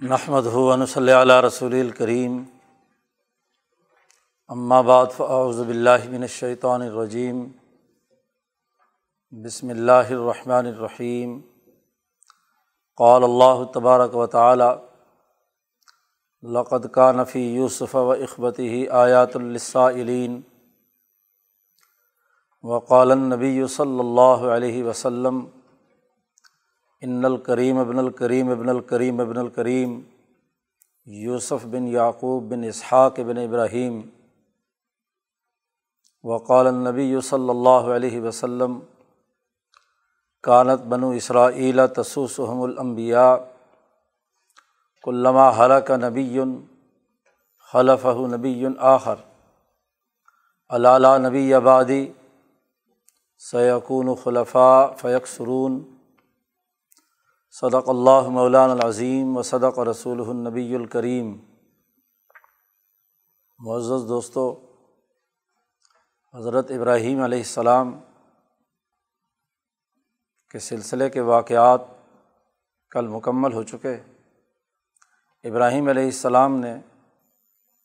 نحمد ہُون صلی علیہ رسول الکریم بعد فاعوذ باللہ من الشیطان الرجیم بسم اللہ الرحمن الرحیم قال اللہ تبارک و تعالی لقد کا نفی یوسف و اخبتی آیات الصاعلین وقال النبی صلی اللہ علیہ وسلم ان الکریم ابن الکریم ابن الکریم ابن الکریم، یوسف بن یعقوب بن اسحاق بن ابراہیم، وقال النبی صلی اللہ علیہ وسلم، کانت بنو اسرائیل تسوسحم الانبیاء علامہ حلق نبی خلف نبی آخر علالہ نبی آبادی سیقون خلفاء فیق سرون صدق اللہ مولان العظیم و صدق رسول النبی الکریم۔ معزز دوستو، حضرت ابراہیم علیہ السلام کے سلسلے کے واقعات کل مکمل ہو چکے۔ ابراہیم علیہ السلام نے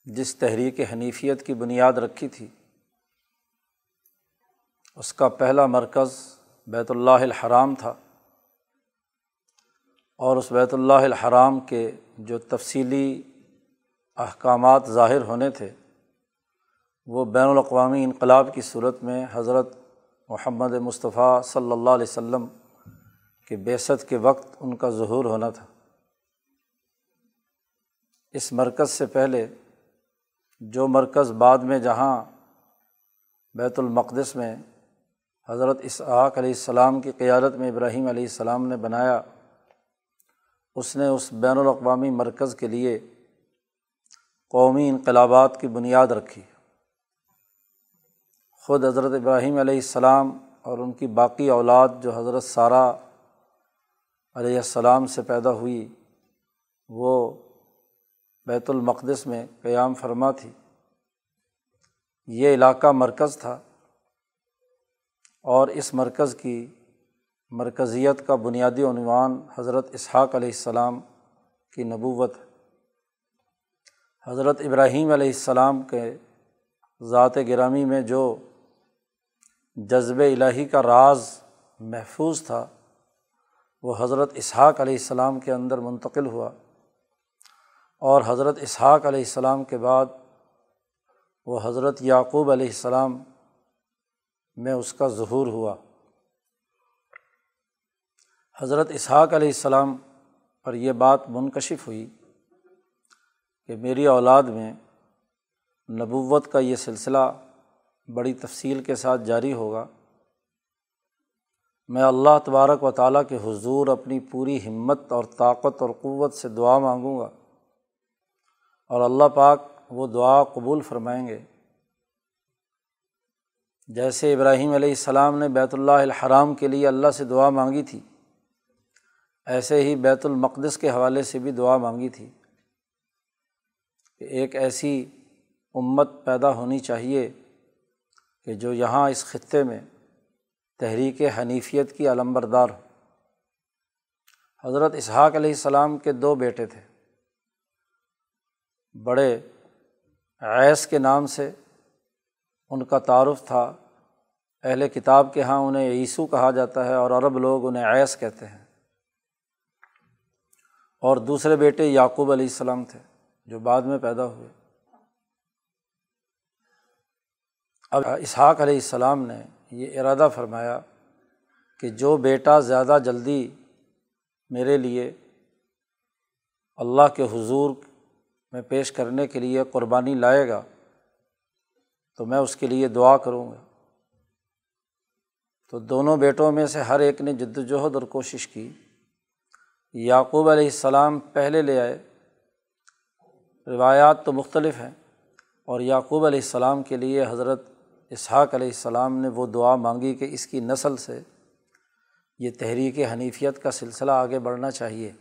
جس تحریک حنیفیت کی بنیاد رکھی تھی، اس کا پہلا مرکز بیت اللہ الحرام تھا۔ اور اس بیت اللہ الحرام کے جو تفصیلی احکامات ظاہر ہونے تھے، وہ بین الاقوامی انقلاب کی صورت میں حضرت محمد مصطفیٰ صلی اللہ علیہ و سلم کے بیست کے وقت ان کا ظہور ہونا تھا۔ اس مرکز سے پہلے، جو مرکز بعد میں جہاں بیت المقدس میں حضرت اسحاق علیہ السلام کی قیادت میں ابراہیم علیہ السلام نے بنایا اس نے اس بین الاقوامی مرکز کے لیے قومی انقلابات کی بنیاد رکھی۔ خود حضرت ابراہیم علیہ السلام اور ان کی باقی اولاد جو حضرت سارہ علیہ السلام سے پیدا ہوئی، وہ بیت المقدس میں قیام فرما تھی۔ یہ علاقہ مرکز تھا اور اس مرکز کی مرکزیت کا بنیادی عنوان حضرت اسحاق علیہ السلام کی نبوت حضرت ابراہیم علیہ السلام کے ذات گرامی میں جو جذب الہی کا راز محفوظ تھا، وہ حضرت اسحاق علیہ السلام کے اندر منتقل ہوا۔ اور حضرت اسحاق علیہ السلام کے بعد وہ حضرت یعقوب علیہ السلام میں اس کا ظہور ہوا۔ حضرت اسحاق علیہ السلام پر یہ بات منکشف ہوئی کہ میری اولاد میں نبوت کا یہ سلسلہ بڑی تفصیل کے ساتھ جاری ہوگا۔ میں اللہ تبارک و تعالیٰ کے حضور اپنی پوری ہمت اور طاقت اور قوت سے دعا مانگوں گا اور اللہ پاک وہ دعا قبول فرمائیں گے۔ جیسے ابراہیم علیہ السلام نے بیت اللہ الحرام کے لیے اللہ سے دعا مانگی تھی ایسے ہی بیت المقدس کے حوالے سے بھی دعا مانگی تھی کہ ایک ایسی امت پیدا ہونی چاہیے کہ جو یہاں اس خطے میں تحریک حنیفیت کی علم بردار ہو۔ حضرت اسحاق علیہ السلام کے دو بیٹے تھے۔ بڑے عیس کے نام سے ان کا تعارف تھا۔ اہل کتاب کے یہاں انہیں عیسو کہا جاتا ہے اور عرب لوگ انہیں عیس کہتے ہیں۔ اور دوسرے بیٹے یعقوب علیہ السلام تھے جو بعد میں پیدا ہوئے۔ اب اسحاق علیہ السلام نے یہ ارادہ فرمایا کہ جو بیٹا زیادہ جلدی میرے لیے اللہ کے حضور میں پیش کرنے کے لیے قربانی لائے گا، تو میں اس کے لیے دعا کروں گا۔ تو دونوں بیٹوں میں سے ہر ایک نے جد وجہد اور کوشش کی۔ یعقوب علیہ السلام پہلے لے آئے۔ روایات تو مختلف ہیں اور یعقوب علیہ السلام کے لیے حضرت اسحاق علیہ السلام نے وہ دعا مانگی کہ اس کی نسل سے یہ تحریک حنیفیت کا سلسلہ آگے بڑھنا چاہیے۔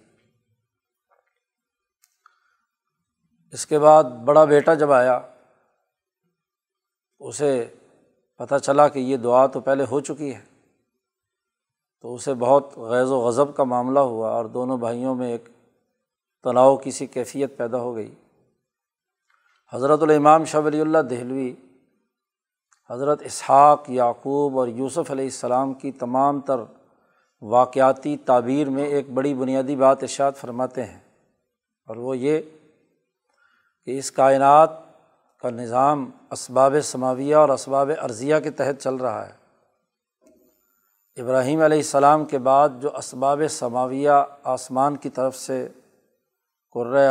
اس کے بعد بڑا بیٹا جب آیا، اسے پتہ چلا کہ یہ دعا تو پہلے ہو چکی ہے۔ تو اسے بہت غیض و غضب کا معاملہ ہوا اور دونوں بھائیوں میں ایک تناؤ کسی کیفیت پیدا ہو گئی۔ حضرت الامام شاہ ولی اللہ دہلوی، حضرت اسحاق، یعقوب اور یوسف علیہ السلام کی تمام تر واقعاتی تعبیر میں ایک بڑی بنیادی بات ارشاد فرماتے ہیں اور وہ یہ کہ اس کائنات کا نظام اسباب سماویہ اور اسباب عرضیہ کے تحت چل رہا ہے۔ ابراہیم علیہ السلام کے بعد جو اسباب سماویہ آسمان کی طرف سے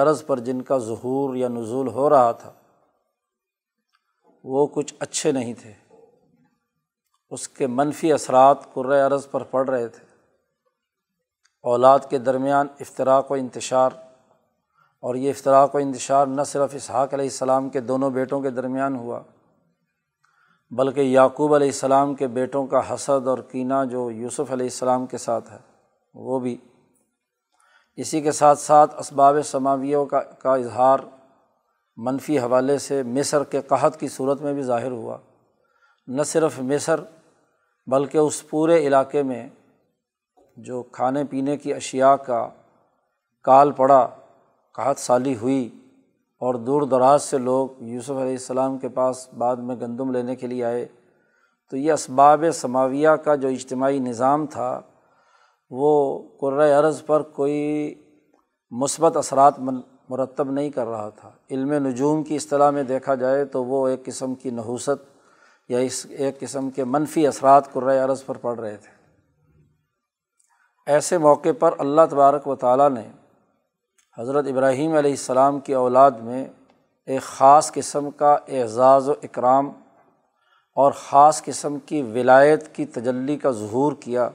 عرض پر جن کا ظہور یا نزول ہو رہا تھا، وہ کچھ اچھے نہیں تھے۔ اس کے منفی اثرات عرض پر پڑ رہے تھے۔ اولاد کے درمیان افطراک و انتشار، اور یہ افطراک و انتشار نہ صرف اسحاق علیہ السلام کے دونوں بیٹوں کے درمیان ہوا بلکہ یعقوب علیہ السلام کے بیٹوں کا حسد اور کینہ جو یوسف علیہ السلام کے ساتھ ہے، وہ بھی۔ اسی کے ساتھ ساتھ اسباب سماویوں کا کا اظہار منفی حوالے سے مصر کے قحط کی صورت میں بھی ظاہر ہوا۔ نہ صرف مصر، بلکہ اس پورے علاقے میں جو کھانے پینے کی اشیا کا کال پڑا، قحط سالی ہوئی۔ اور دور دراز سے لوگ یوسف علیہ السلام کے پاس بعد میں گندم لینے کے لیے آئے۔ تو یہ اسباب سماویہ کا جو اجتماعی نظام تھا، وہ عرض پر کوئی مثبت اثرات مرتب نہیں کر رہا تھا۔ علم نجوم کی اصطلاح میں دیکھا جائے تو وہ ایک قسم کی نحوست یا اس، ایک قسم کے منفی اثرات عرض پر پڑ رہے تھے۔ ایسے موقع پر اللہ تبارک و تعالیٰ نے حضرت ابراہیم علیہ السلام کی اولاد میں ایک خاص قسم کا اعزاز و اکرام اور خاص قسم کی ولایت کی تجلی کا ظہور کیا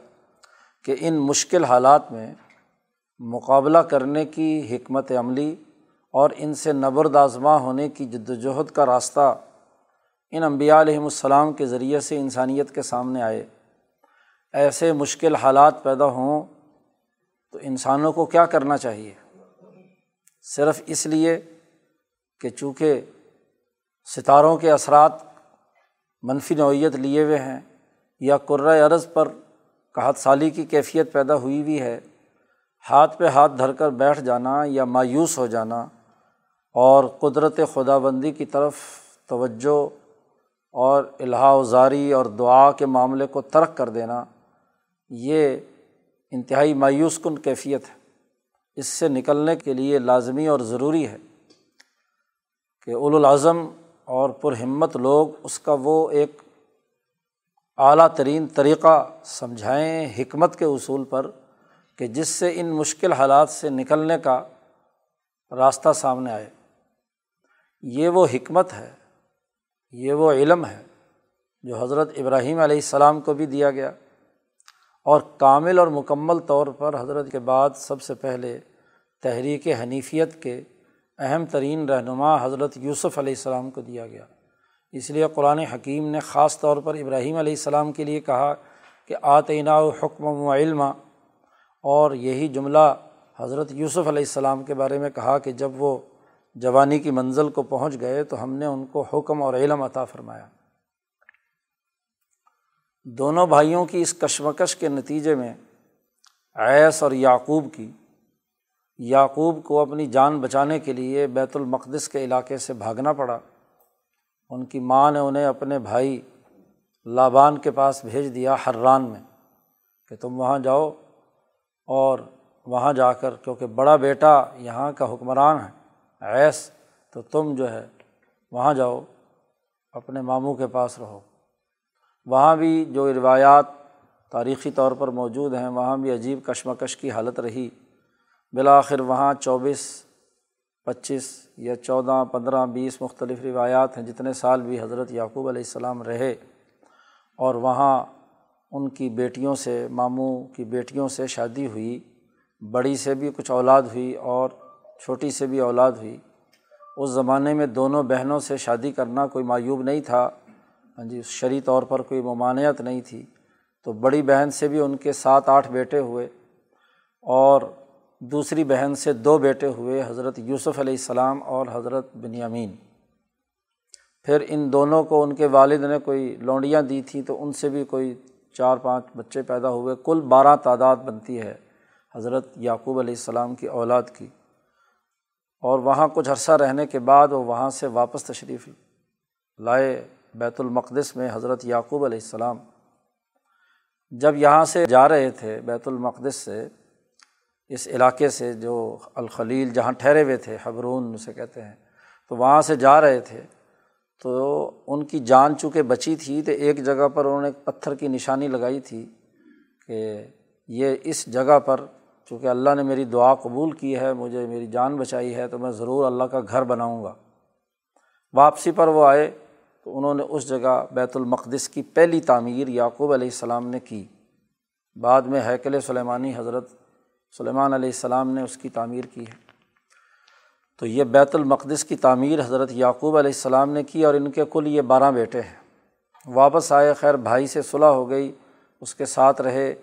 کہ ان مشکل حالات میں مقابلہ کرنے کی حکمت عملی اور ان سے نبرد آزما ہونے کی جد وجہد کا راستہ ان امبیا علیہم السلام کے ذریعے سے انسانیت کے سامنے آئے۔ ایسے مشکل حالات پیدا ہوں تو انسانوں کو کیا کرنا چاہیے؟ صرف اس لیے کہ چونکہ ستاروں کے اثرات منفی نوعیت لیے ہوئے ہیں یا عرض پر کہت سالی کی کیفیت پیدا ہوئی ہوئی ہے، ہاتھ پہ ہاتھ دھر کر بیٹھ جانا یا مایوس ہو جانا اور قدرت خدا بندی کی طرف توجہ اور الہا زاری اور دعا کے معاملے کو ترک کر دینا، یہ انتہائی مایوس کن کیفیت ہے۔ اس سے نکلنے کے لیے لازمی اور ضروری ہے کہ الاظم اور پر ہمت لوگ اس کا وہ ایک اعلیٰ ترین طریقہ سمجھائیں حکمت کے اصول پر کہ جس سے ان مشکل حالات سے نکلنے کا راستہ سامنے آئے۔ یہ وہ حکمت ہے، یہ وہ علم ہے جو حضرت ابراہیم علیہ السلام کو بھی دیا گیا۔ اور کامل اور مکمل طور پر حضرت کے بعد سب سے پہلے تحریک حنیفیت کے اہم ترین رہنما حضرت یوسف علیہ السلام کو دیا گیا۔ اس لیے قرآن حکیم نے خاص طور پر ابراہیم علیہ السلام کے لیے کہا کہ آتعینہ حکم و علم اور یہی جملہ حضرت یوسف علیہ السلام کے بارے میں کہا کہ جب وہ جوانی کی منزل کو پہنچ گئے تو ہم نے ان کو حکم اور علم عطا فرمایا۔ دونوں بھائیوں کی اس کشمکش کے نتیجے میں ایس اور یعقوب کی، یعقوب کو اپنی جان بچانے کے لیے بیت المقدس کے علاقے سے بھاگنا پڑا۔ ان کی ماں نے انہیں اپنے بھائی لابان کے پاس بھیج دیا حران میں کہ تم وہاں جاؤ اور وہاں جا کر، کیونکہ بڑا بیٹا یہاں کا حکمران ہے ایس تو تم جو ہے وہاں جاؤ، اپنے ماموں کے پاس رہو۔ وہاں بھی جو روایات تاریخی طور پر موجود ہیں، وہاں بھی عجیب کشمکش کی حالت رہی۔ بالآخر وہاں چوبیس، پچیس یا چودہ، پندرہ، بیس مختلف روایات ہیں، جتنے سال بھی حضرت یعقوب علیہ السلام رہے۔ اور وہاں ان کی بیٹیوں سے، ماموں کی بیٹیوں سے شادی ہوئی۔ بڑی سے بھی کچھ اولاد ہوئی اور چھوٹی سے بھی اولاد ہوئی۔ اس زمانے میں دونوں بہنوں سے شادی کرنا کوئی معیوب نہیں تھا۔ ہاں جی شرعی طور پر کوئی ممانعت نہیں تھی، تو بڑی بہن سے بھی ان کے سات آٹھ بیٹے ہوئے اور دوسری بہن سے دو بیٹے ہوئے، حضرت یوسف علیہ السلام اور حضرت بنیامین۔ پھر ان دونوں کو ان کے والد نے کوئی لونڈیاں دی تھیں، تو ان سے بھی کوئی چار پانچ بچے پیدا ہوئے۔ کل بارہ تعداد بنتی ہے حضرت یعقوب علیہ السلام کی اولاد کی۔ اور وہاں کچھ عرصہ رہنے کے بعد وہ وہاں سے واپس تشریف لائے۔ بیت المقدس میں حضرت یعقوب علیہ السلام جب یہاں سے جا رہے تھے بیت المقدس سے، اس علاقے سے جو الخلیل جہاں ٹھہرے ہوئے تھے، حبرون اسے کہتے ہیں، تو وہاں سے جا رہے تھے، تو ان کی جان چونکہ بچی تھی، تو ایک جگہ پر انہوں نے پتھر کی نشانی لگائی تھی کہ یہ اس جگہ پر، چونکہ اللہ نے میری دعا قبول کی ہے، مجھے میری جان بچائی ہے، تو میں ضرور اللہ کا گھر بناؤں گا۔ واپسی پر وہ آئے تو انہوں نے اس جگہ بیت المقدس کی پہلی تعمیر یعقوب علیہ السلام نے کی۔ بعد میں حیکل سلیمانی حضرت سلیمان علیہ السلام نے اس کی تعمیر کی ہے۔ تو یہ بیت المقدس کی تعمیر حضرت یعقوب علیہ السلام نے کی اور ان کے کل یہ بارہ بیٹے ہیں۔ واپس آئے، خیر بھائی سے صلاح ہو گئی، اس کے ساتھ رہے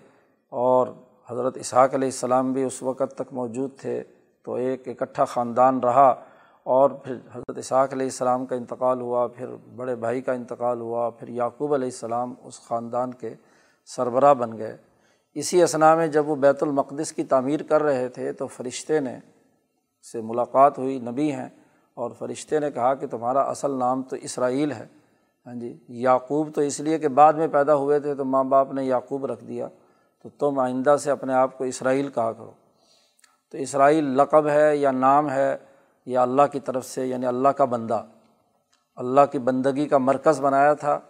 اور حضرت اسحاق علیہ السلام بھی اس وقت تک موجود تھے۔ تو ایک اکٹھا خاندان رہا۔ اور پھر حضرت اسحاق علیہ السلام کا انتقال ہوا، پھر بڑے بھائی کا انتقال ہوا، پھر یعقوب علیہ السلام اس خاندان کے سربراہ بن گئے۔ اسی اسنا میں جب وہ بیت المقدس کی تعمیر کر رہے تھے تو فرشتے نے سے ملاقات ہوئی، نبی ہیں، اور فرشتے نے کہا کہ تمہارا اصل نام تو اسرائیل ہے۔ ہاں جی یعقوب تو اس لیے کہ بعد میں پیدا ہوئے تھے تو ماں باپ نے یعقوب رکھ دیا۔ تو تم آئندہ سے اپنے آپ کو اسرائیل کہا کرو۔ تو اسرائیل لقب ہے یا نام ہے؟ یا اللہ کی طرف سے یعنی اللہ کا بندہ، اللہ کی بندگی کا مرکز بنایا تھا۔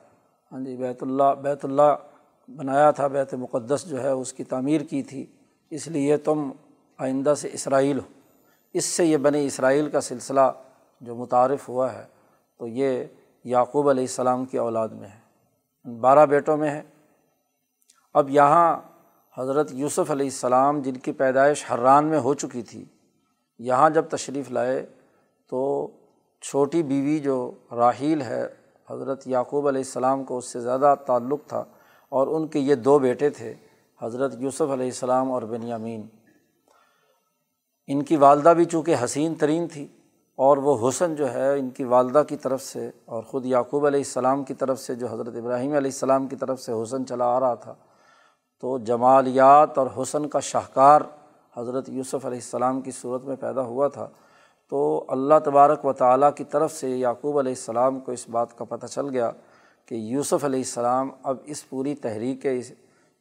ہاں جی بیت اللہ بیت اللہ بنایا تھا، بیت مقدس جو ہے اس کی تعمیر کی تھی۔ اس لیے تم آئندہ سے اسرائیل ہو۔ اس سے یہ بنی اسرائیل کا سلسلہ جو متعارف ہوا ہے، تو یہ یعقوب علیہ السلام کی اولاد میں ہے۔ بارہ بیٹوں میں ہے۔ اب یہاں حضرت یوسف علیہ السلام، جن کی پیدائش حران میں ہو چکی تھی یہاں جب تشریف لائے تو چھوٹی بیوی جو راحیل ہے، حضرت یعقوب علیہ السلام کو اس سے زیادہ تعلق تھا اور ان کے یہ دو بیٹے تھے، حضرت یوسف علیہ السلام اور بن یامین ان کی والدہ بھی چونکہ حسین ترین تھی اور وہ حسن جو ہے ان کی والدہ کی طرف سے اور خود یعقوب علیہ السلام کی طرف سے، جو حضرت ابراہیم علیہ السلام کی طرف سے حسن چلا آ رہا تھا، تو جمالیات اور حسن کا شاہکار حضرت یوسف علیہ السلام کی صورت میں پیدا ہوا تھا، تو اللہ تبارک و تعالیٰ کی طرف سے یعقوب علیہ السلام کو اس بات کا پتہ چل گیا کہ یوسف علیہ السلام اب اس پوری تحریک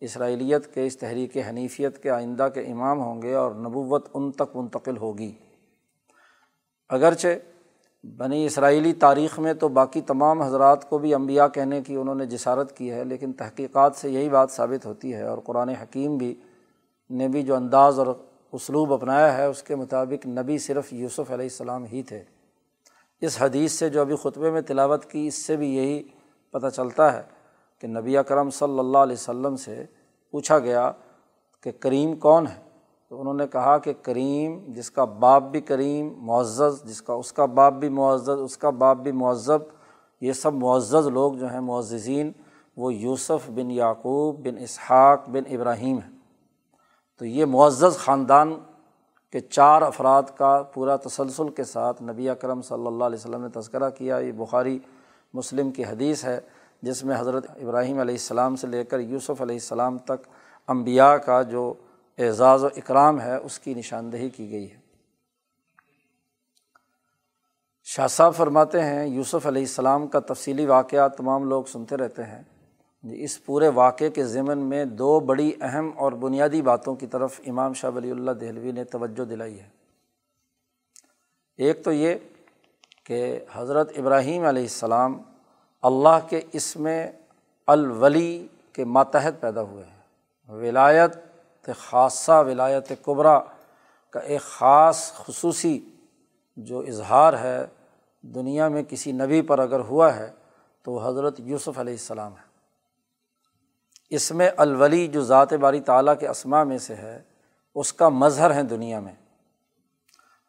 اسرائیلیت کے، اس تحریک حنیفیت کے آئندہ کے امام ہوں گے اور نبوت ان تک منتقل ہوگی۔ اگرچہ بنی اسرائیلی تاریخ میں تو باقی تمام حضرات کو بھی انبیاء کہنے کی انہوں نے جسارت کی ہے، لیکن تحقیقات سے یہی بات ثابت ہوتی ہے اور قرآن حکیم بھی نے بھی جو انداز اور اسلوب اپنایا ہے، اس کے مطابق نبی صرف یوسف علیہ السلام ہی تھے۔ اس حدیث سے جو ابھی خطبے میں تلاوت کی، اس سے بھی یہی پتہ چلتا ہے کہ نبی اکرم صلی اللہ علیہ وسلم سے پوچھا گیا کہ کریم کون ہے؟ تو انہوں نے کہا کہ کریم جس کا باپ بھی کریم، معزز، جس کا اس کا باپ بھی معزز، اس کا باپ بھی معذب، یہ سب معزز لوگ جو ہیں، معززین، وہ یوسف بن یعقوب بن اسحاق بن ابراہیم ہیں۔ تو یہ معزز خاندان کے چار افراد کا پورا تسلسل کے ساتھ نبی اکرم صلی اللہ علیہ وسلم نے تذکرہ کیا۔ یہ بخاری مسلم کی حدیث ہے، جس میں حضرت ابراہیم علیہ السلام سے لے کر یوسف علیہ السلام تک امبیا کا جو اعزاز و اکرام ہے، اس کی نشاندہی کی گئی ہے۔ شاہ صاحب فرماتے ہیں، یوسف علیہ السلام کا تفصیلی واقعات تمام لوگ سنتے رہتے ہیں۔ اس پورے واقعے کے ضمن میں دو بڑی اہم اور بنیادی باتوں کی طرف امام شاہ ولی اللہ دہلوی نے توجہ دلائی ہے۔ ایک تو یہ کہ حضرت ابراہیم علیہ السلام اللہ کے اسم الولی کے ماتحت پیدا ہوئے ہیں۔ ولایت خاصہ ولایت قبرا کا ایک خاص خصوصی جو اظہار ہے دنیا میں کسی نبی پر اگر ہوا ہے تو حضرت یوسف علیہ السلام ہے۔ اس میں الولی جو ذات باری تعالیٰ کے اسماء میں سے ہے، اس کا مظہر ہے دنیا میں۔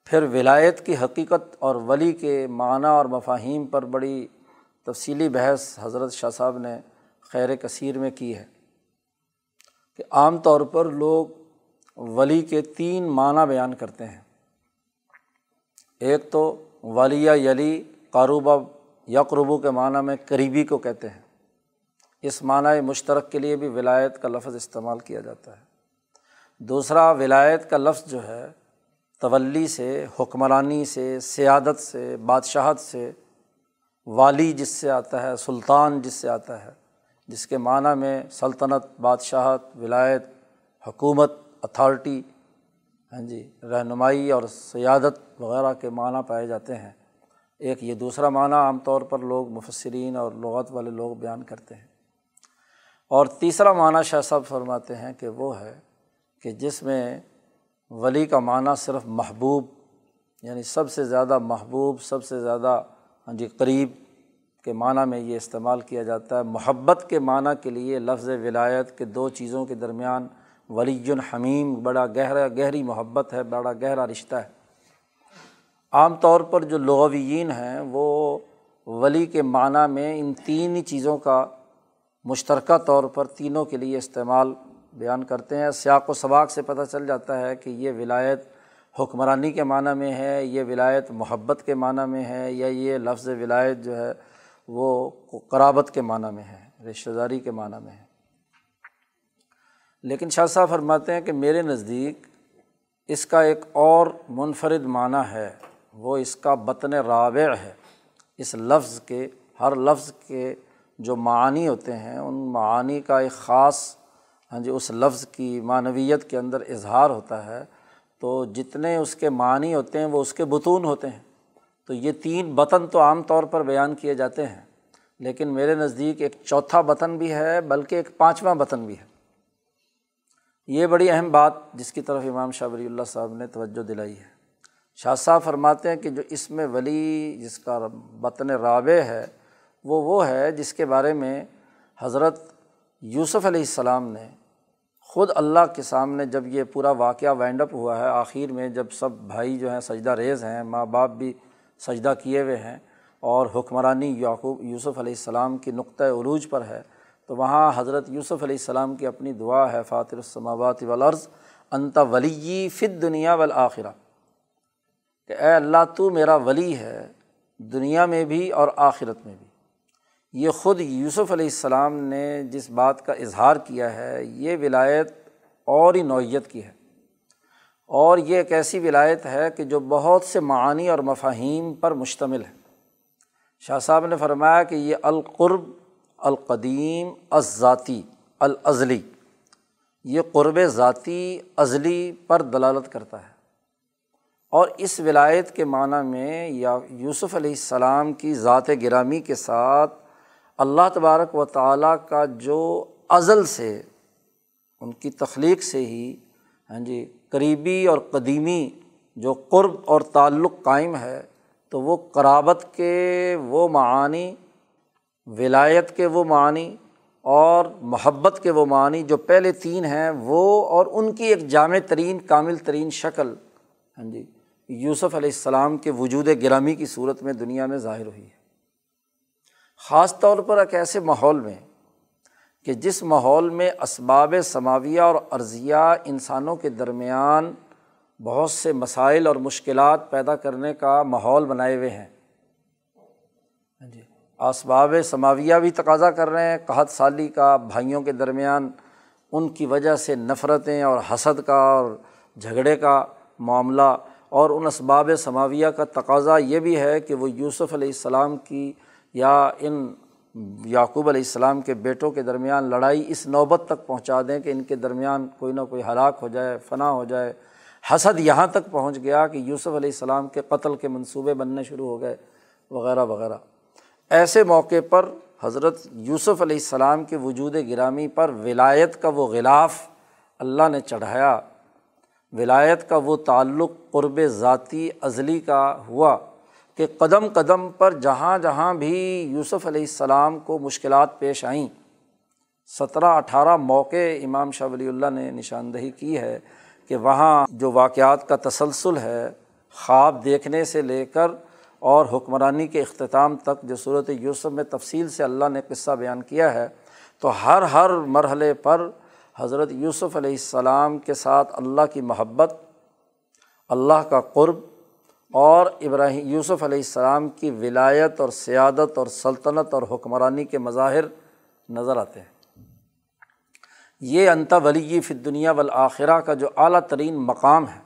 پھر ولایت کی حقیقت اور ولی کے معنیٰ اور مفاہیم پر بڑی تفصیلی بحث حضرت شاہ صاحب نے خیر کثیر میں کی ہے کہ عام طور پر لوگ ولی کے تین معنیٰ بیان کرتے ہیں۔ ایک تو ولیہ یلی قاروبہ یقربو کے معنیٰ میں قریبی کو کہتے ہیں۔ اس معنیٰ مشترک کے لیے بھی ولایت کا لفظ استعمال کیا جاتا ہے۔ دوسرا، ولایت کا لفظ جو ہے، تولی سے، حکمرانی سے، سیادت سے، بادشاہت سے، والی جس سے آتا ہے، سلطان جس سے آتا ہے، جس کے معنیٰ میں سلطنت، بادشاہت، ولایت، حکومت، اتھارٹی ہاں جی رہنمائی اور سیادت وغیرہ کے معنیٰ پائے جاتے ہیں۔ ایک یہ دوسرا معنیٰ عام طور پر لوگ مفسرین اور لغت والے لوگ بیان کرتے ہیں۔ اور تیسرا معنیٰ شاہ صاحب فرماتے ہیں کہ وہ ہے کہ جس میں ولی کا معنیٰ صرف محبوب یعنی سب سے زیادہ محبوب، سب سے زیادہ ہاں جی قریب کے معنیٰ میں یہ استعمال کیا جاتا ہے۔ محبت کے معنیٰ کے لیے لفظ ولایت کے دو چیزوں کے درمیان ولی الحمیم بڑا گہرا، گہری محبت ہے، بڑا گہرا رشتہ ہے۔ عام طور پر جو لغویین ہیں، وہ ولی کے معنیٰ میں ان تین ہی چیزوں کا مشترکہ طور پر تینوں کے لیے استعمال بیان کرتے ہیں۔ سیاق و سباق سے پتہ چل جاتا ہے کہ یہ ولایت حکمرانی کے معنیٰ میں ہے، یہ ولایت محبت کے معنیٰ میں ہے یا یہ لفظ ولایت جو ہے وہ قرابت کے معنیٰ میں ہے، رشتہ داری کے معنیٰ میں ہے۔ لیکن شاہ صاحب فرماتے ہیں کہ میرے نزدیک اس کا ایک اور منفرد معنیٰ ہے، وہ اس کا بطن رابع ہے۔ اس لفظ کے، ہر لفظ کے جو معنی ہوتے ہیں، ان معانی کا ایک خاص ہاں جی اس لفظ کی معنویت کے اندر اظہار ہوتا ہے۔ تو جتنے اس کے معنی ہوتے ہیں، وہ اس کے بتون ہوتے ہیں۔ تو یہ تین بطن تو عام طور پر بیان کیے جاتے ہیں۔ لیکن میرے نزدیک ایک چوتھا بطن بھی ہے، بلکہ ایک پانچواں بطن بھی ہے۔ یہ بڑی اہم بات جس کی طرف امام شاہ ولی اللہ صاحب نے توجہ دلائی ہے۔ شاہ صاحب فرماتے ہیں کہ جو اس میں ولی، جس کا بطن رابع ہے وہ وہ ہے جس کے بارے میں حضرت یوسف علیہ السلام نے خود اللہ کے سامنے جب یہ پورا واقعہ وائنڈ اپ ہوا ہے، آخر میں جب سب بھائی جو ہیں سجدہ ریز ہیں، ماں باپ بھی سجدہ کیے ہوئے ہیں اور حکمرانی یعقوب یوسف علیہ السلام کی نقطۂ عروج پر ہے، تو وہاں حضرت یوسف علیہ السلام کی اپنی دعا ہے فاطر السماوات والارض، انت ولی فت دنیا والآخرہ۔ کہ اے اللہ تو میرا ولی ہے، دنیا میں بھی اور آخرت میں بھی۔ یہ خود یوسف علیہ السلام نے جس بات کا اظہار کیا ہے، یہ ولایت اور ہی نوعیت کی ہے۔ اور یہ ایک ایسی ولایت ہے کہ جو بہت سے معانی اور مفاہیم پر مشتمل ہے۔ شاہ صاحب نے فرمایا کہ یہ القرب، القدیم ذاتی الازلی، یہ قرب ذاتی، ازلی پر دلالت کرتا ہے۔ اور اس ولایت کے معنیٰ میں یا یوسف علیہ السلام کی ذات گرامی کے ساتھ اللہ تبارک و تعالیٰ کا جو ازل سے، ان کی تخلیق سے ہی ہاں جی قریبی اور قدیمی جو قرب اور تعلق قائم ہے، تو وہ قرابت کے وہ معانی، ولایت کے وہ معنی اور محبت کے وہ معنی جو پہلے تین ہیں، وہ اور ان کی ایک جامع ترین، کامل ترین شکل ہاں جی یوسف علیہ السلام کے وجود گرامی کی صورت میں دنیا میں ظاہر ہوئی ہے۔ خاص طور پر ایک ایسے ماحول میں کہ جس ماحول میں اسباب سماویہ اور عرضیہ انسانوں کے درمیان بہت سے مسائل اور مشکلات پیدا کرنے کا ماحول بنائے ہوئے ہیں۔ ہاں جی اسباب سماویہ بھی تقاضا کر رہے ہیں۔ قحط سالی کا، بھائیوں کے درمیان ان کی وجہ سے نفرتیں اور حسد کا اور جھگڑے کا معاملہ اور ان اسباب سماویہ کا تقاضا یہ بھی ہے کہ وہ یوسف علیہ السلام کی یا ان یعقوب علیہ السلام کے بیٹوں کے درمیان لڑائی اس نوبت تک پہنچا دیں کہ ان کے درمیان کوئی نہ کوئی ہلاک ہو جائے، فنا ہو جائے۔ حسد یہاں تک پہنچ گیا کہ یوسف علیہ السلام کے قتل کے منصوبے بننے شروع ہو گئے، وغیرہ وغیرہ۔ ایسے موقع پر حضرت یوسف علیہ السلام کے وجود گرامی پر ولایت کا وہ غلاف اللہ نے چڑھایا۔ ولایت کا وہ تعلق قرب ذاتی ازلی کا ہوا۔ کہ قدم قدم پر جہاں جہاں بھی یوسف علیہ السلام کو مشکلات پیش آئیں، سترہ اٹھارہ موقع امام شاہ ولی اللہ نے نشاندہی کی ہے کہ وہاں جو واقعات کا تسلسل ہے، خواب دیکھنے سے لے کر اور حکمرانی کے اختتام تک جو صورت یوسف میں تفصیل سے اللہ نے قصہ بیان کیا ہے، تو ہر ہر مرحلے پر حضرت یوسف علیہ السلام کے ساتھ اللہ کی محبت، اللہ کا قرب اور ابراہیم یوسف علیہ السلام کی ولایت اور سیادت اور سلطنت اور حکمرانی کے مظاہر نظر آتے ہیں۔ یہ انتا ولی فی دنیا والآخرہ کا جو اعلیٰ ترین مقام ہے،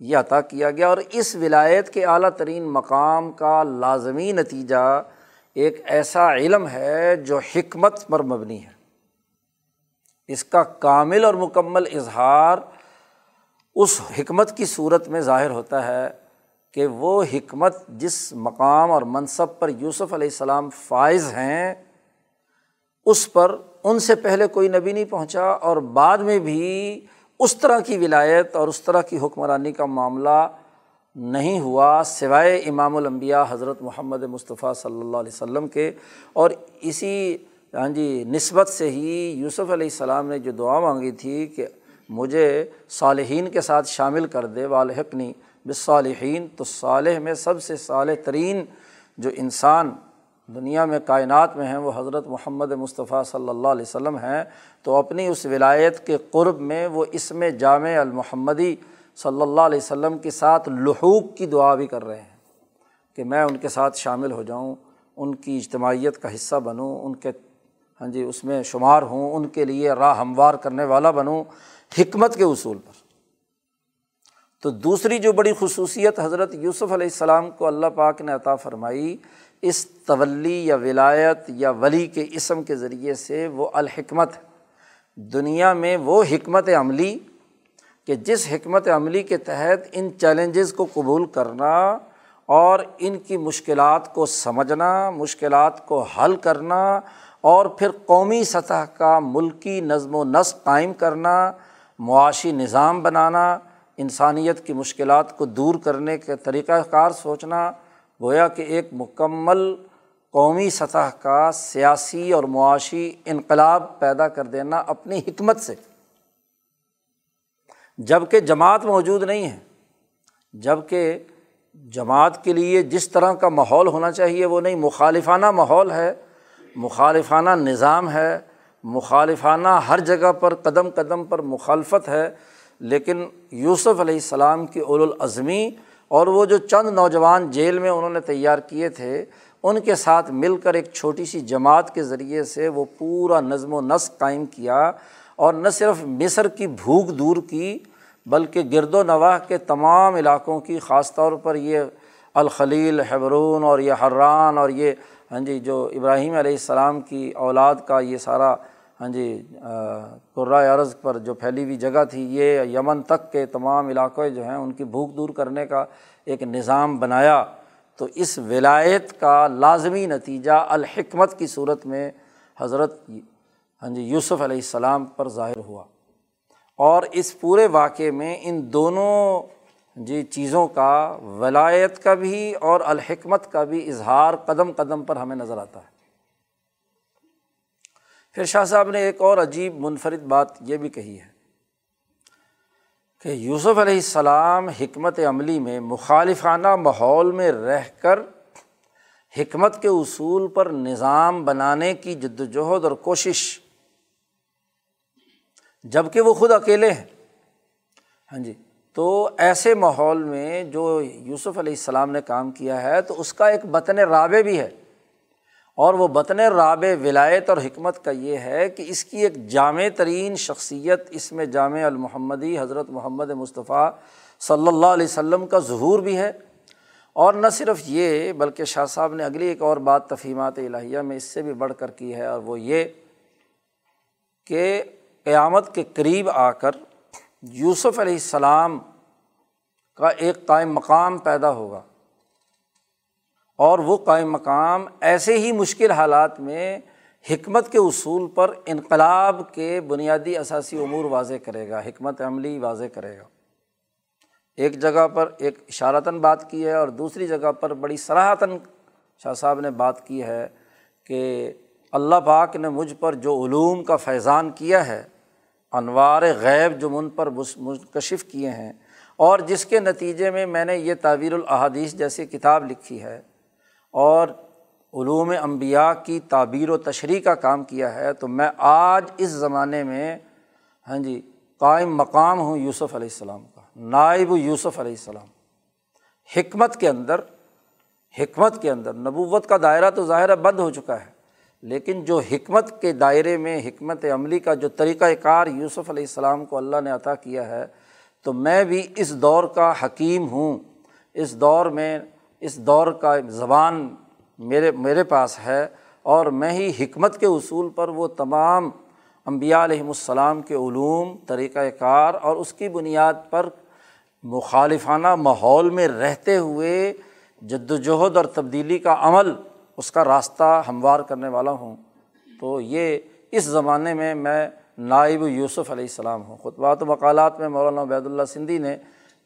یہ عطا کیا گیا اور اس ولایت کے اعلیٰ ترین مقام کا لازمی نتیجہ ایک ایسا علم ہے جو حکمت پر مبنی ہے۔ اس کا کامل اور مکمل اظہار اس حکمت کی صورت میں ظاہر ہوتا ہے۔ کہ وہ حکمت جس مقام اور منصب پر یوسف علیہ السلام فائز ہیں، اس پر ان سے پہلے کوئی نبی نہیں پہنچا اور بعد میں بھی اس طرح کی ولایت اور اس طرح کی حکمرانی کا معاملہ نہیں ہوا سوائے امام الانبیاء حضرت محمد مصطفیٰ صلی اللہ علیہ وسلم کے۔ اور اسی ہاں جی نسبت سے ہی یوسف علیہ السلام نے جو دعا مانگی تھی کہ مجھے صالحین کے ساتھ شامل کر دے، والحقنی بصالحین تو صالح میں سب سے صالح ترین جو انسان دنیا میں کائنات میں ہیں، وہ حضرت محمد مصطفیٰ صلی اللہ علیہ وسلم ہیں۔ تو اپنی اس ولایت کے قرب میں وہ اس میں جامع المحمدی صلی اللہ علیہ وسلم کے ساتھ لحوق کی دعا بھی کر رہے ہیں کہ میں ان کے ساتھ شامل ہو جاؤں، ان کی اجتماعیت کا حصہ بنوں، ان کے ہاں جی اس میں شمار ہوں، ان کے لیے راہ ہموار کرنے والا بنوں، حکمت کے اصول پر۔ تو دوسری جو بڑی خصوصیت حضرت یوسف علیہ السلام کو اللہ پاک نے عطا فرمائی، اس تولی یا ولایت یا ولی کے اسم کے ذریعے سے وہ الحکمت، دنیا میں وہ حکمت عملی کہ جس حکمت عملی کے تحت ان چیلنجز کو قبول کرنا اور ان کی مشکلات کو سمجھنا، مشکلات کو حل کرنا اور پھر قومی سطح کا ملکی نظم و نسق قائم کرنا، معاشی نظام بنانا انسانیت کی مشکلات کو دور کرنے کے طریقۂ کار سوچنا، گویا کہ ایک مکمل قومی سطح کا سیاسی اور معاشی انقلاب پیدا کر دینا اپنی حکمت سے۔ جبکہ جماعت موجود نہیں ہے جبکہ جماعت کے لیے جس طرح کا ماحول ہونا چاہیے وہ نہیں، مخالفانہ ماحول ہے، مخالفانہ نظام ہے، مخالفانہ ہر جگہ پر قدم قدم پر مخالفت ہے۔ لیکن یوسف علیہ السلام کی اولوالعظمی اور وہ جو چند نوجوان جیل میں انہوں نے تیار کیے تھے، ان کے ساتھ مل کر ایک چھوٹی سی جماعت کے ذریعے سے وہ پورا نظم و نسق قائم کیا اور نہ صرف مصر کی بھوک دور کی، بلکہ گرد و نواح کے تمام علاقوں کی، خاص طور پر یہ الخلیل حبرون اور یہ حران اور یہ ہاں جی جو ابراہیم علیہ السلام کی اولاد کا یہ سارا ہاں جی قرۂۂ عرض پر جو پھیلی ہوئی جگہ تھی، یہ یمن تک کے تمام علاقے جو ہیں، ان کی بھوک دور کرنے کا ایک نظام بنایا۔ تو اس ولایت کا لازمی نتیجہ الحکمت کی صورت میں حضرت ہاں جی یوسف علیہ السلام پر ظاہر ہوا۔ اور اس پورے واقعے میں ان دونوں جی چیزوں کا، ولایت کا بھی اور الحکمت کا بھی اظہار قدم قدم پر ہمیں نظر آتا ہے۔ پھر شاہ صاحب نے ایک اور عجیب منفرد بات یہ بھی کہی ہے کہ یوسف علیہ السلام حکمت عملی میں مخالفانہ ماحول میں رہ کر حکمت کے اصول پر نظام بنانے کی جد وجہد اور کوشش جبکہ وہ خود اکیلے ہیں۔ ہاں جی تو ایسے ماحول میں جو یوسف علیہ السلام نے کام کیا ہے تو اس کا ایک بطن رابع بھی ہے۔ اور وہ بطن رابع ولایت اور حکمت کا یہ ہے کہ اس کی ایک جامع ترین شخصیت اس میں جامع المحمدی حضرت محمد مصطفیٰ صلی اللہ علیہ وسلم کا ظہور بھی ہے۔ اور نہ صرف یہ، بلکہ شاہ صاحب نے اگلی ایک اور بات تفہیمات الہیہ میں اس سے بھی بڑھ کر کی ہے، اور وہ یہ کہ قیامت کے قریب آ کر یوسف علیہ السلام کا ایک قائم مقام پیدا ہوگا۔ اور وہ قائم مقام ایسے ہی مشکل حالات میں حکمت کے اصول پر انقلاب کے بنیادی اثاثی امور واضح کرے گا، حکمت عملی واضح کرے گا۔ ایک جگہ پر ایک اشارتاً بات کی ہے اور دوسری جگہ پر بڑی سراہتاً شاہ صاحب نے بات کی ہے کہ اللہ پاک نے مجھ پر جو علوم کا فیضان کیا ہے، انوار غیب جو من پر منکشف کیے ہیں اور جس کے نتیجے میں میں نے یہ تعویر الحادیث جیسی کتاب لکھی ہے اور علوم انبیاء کی تعبیر و تشریح کا کام کیا ہے، تو میں آج اس زمانے میں ہاں جی قائم مقام ہوں یوسف علیہ السلام کا، نائب یوسف علیہ السلام۔ حکمت کے اندر، حکمت کے اندر نبوت کا دائرہ تو ظاہر بند ہو چکا ہے، لیکن جو حکمت کے دائرے میں، حکمت عملی کا جو طریقۂ کار یوسف علیہ السلام کو اللہ نے عطا کیا ہے، تو میں بھی اس دور کا حکیم ہوں۔ اس دور میں اس دور کا زبان میرے میرے پاس ہے اور میں ہی حکمت کے اصول پر وہ تمام امبیا علیہم السلام کے علوم طریقۂ کار اور اس کی بنیاد پر مخالفانہ ماحول میں رہتے ہوئے جد وجہد اور تبدیلی کا عمل اس کا راستہ ہموار کرنے والا ہوں۔ تو یہ اس زمانے میں میں نائب یوسف علیہ السلام ہوں۔ خطبات و مقالات میں مولانا عبید اللہ سندھی نے،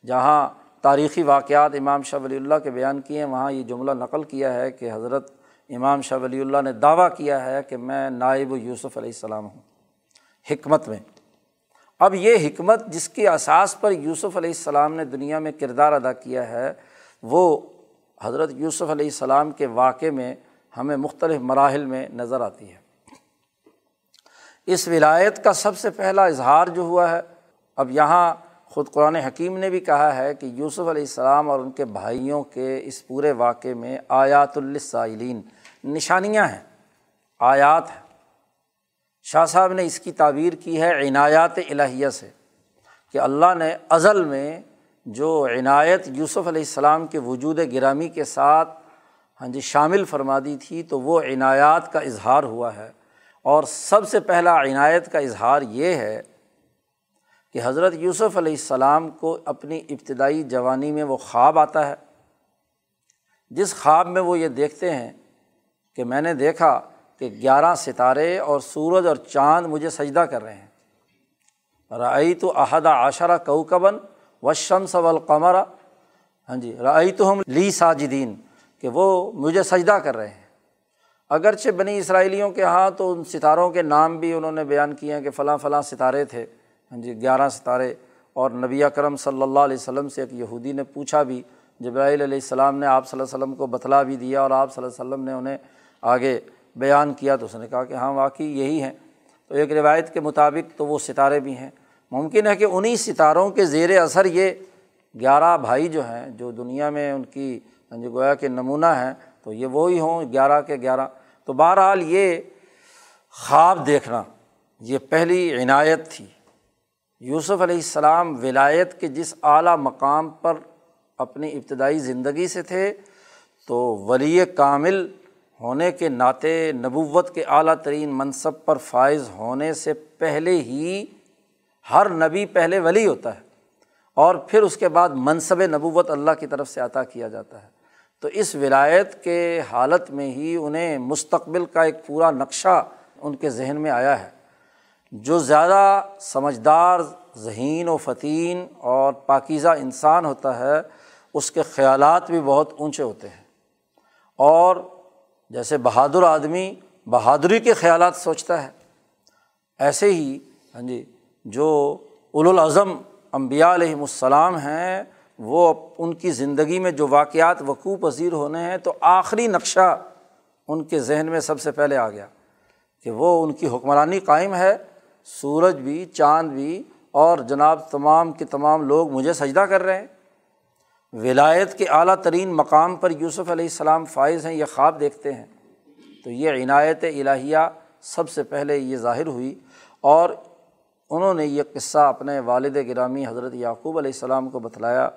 جہاں تاریخی واقعات امام شاہ ولی اللہ کے بیان کیے ہیں۔ وہاں یہ جملہ نقل کیا ہے کہ حضرت امام شاہ ولی اللہ نے دعویٰ کیا ہے کہ میں نائب یوسف علیہ السلام ہوں حکمت میں۔ اب یہ حکمت جس کی اساس پر یوسف علیہ السلام نے دنیا میں کردار ادا کیا ہے، وہ حضرت یوسف علیہ السلام کے واقعے میں ہمیں مختلف مراحل میں نظر آتی ہے۔ اس ولایت کا سب سے پہلا اظہار جو ہوا ہے، اب یہاں خود قرآن حکیم نے بھی کہا ہے کہ یوسف علیہ السلام اور ان کے بھائیوں کے اس پورے واقعے میں آیات السائلین نشانیاں ہیں، آیات ہیں۔ شاہ صاحب نے اس کی تعبیر کی ہے عنایات الہیہ سے کہ اللہ نے ازل میں جو عنایت یوسف علیہ السلام کے وجود گرامی کے ساتھ ہاں جی شامل فرما دی تھی، تو وہ عنایات کا اظہار ہوا ہے۔ اور سب سے پہلا عنایت کا اظہار یہ ہے کہ حضرت یوسف علیہ السلام کو اپنی ابتدائی جوانی میں وہ خواب آتا ہے۔ جس خواب میں وہ یہ دیکھتے ہیں کہ میں نے دیکھا کہ گیارہ ستارے اور سورج اور چاند مجھے سجدہ کر رہے ہیں۔ رعی تو احدہ عاشرہ کوکبن و شمس والقمرہ ہاں جی رعی تو ہم لی ساجدین، کہ وہ مجھے سجدہ کر رہے ہیں۔ اگرچہ بنی اسرائیلیوں کے ہاں تو ان ستاروں کے نام بھی انہوں نے بیان کیے ہیں کہ فلاں فلاں ستارے تھے۔ ہاں جی گیارہ ستارے۔ اور نبی اکرم صلی اللہ علیہ وسلم سے ایک یہودی نے پوچھا بھی، جبرائیل علیہ السلام نے آپ صلی اللہ علیہ وسلم کو بتلا بھی دیا اور آپ صلی اللہ علیہ وسلم نے انہیں آگے بیان کیا تو اس نے کہا کہ ہاں واقعی یہی ہیں۔ تو ایک روایت کے مطابق تو وہ ستارے بھی ہیں۔ ممکن ہے کہ انہیں ستاروں کے زیر اثر یہ گیارہ بھائی جو ہیں، جو دنیا میں ان کی جو گویا کہ نمونہ ہیں، تو یہ وہی ہوں، گیارہ کے گیارہ۔ تو بہرحال یہ خواب دیکھنا، یہ پہلی عنایت تھی۔ یوسف علیہ السلام ولایت کے جس اعلیٰ مقام پر اپنی ابتدائی زندگی سے تھے، تو ولی کامل ہونے کے ناطے نبوت کے اعلیٰ ترین منصب پر فائز ہونے سے پہلے ہی ہر نبی پہلے ولی ہوتا ہے اور پھر اس کے بعد منصب نبوت اللہ کی طرف سے عطا کیا جاتا ہے۔ تو اس ولایت کے حالت میں ہی انہیں مستقبل کا ایک پورا نقشہ ان کے ذہن میں آیا ہے۔ جو زیادہ سمجھدار ذہین و فتین اور پاکیزہ انسان ہوتا ہے، اس کے خیالات بھی بہت اونچے ہوتے ہیں۔ اور جیسے بہادر آدمی بہادری کے خیالات سوچتا ہے۔ ایسے ہی ہاں جی جو الاظم امبیا علیہم السلام ہیں، وہ ان کی زندگی میں جو واقعات وقوع پذیر ہونے ہیں، تو آخری نقشہ ان کے ذہن میں سب سے پہلے آ گیا کہ وہ ان کی حکمرانی قائم ہے۔ سورج بھی، چاند بھی اور جناب تمام کے تمام لوگ مجھے سجدہ کر رہے ہیں۔ ولایت کے اعلیٰ ترین مقام پر یوسف علیہ السلام فائز ہیں، یہ خواب دیکھتے ہیں۔ تو یہ عنایت الہیہ سب سے پہلے یہ ظاہر ہوئی اور انہوں نے یہ قصہ اپنے والد گرامی حضرت یعقوب علیہ السلام کو بتلایا۔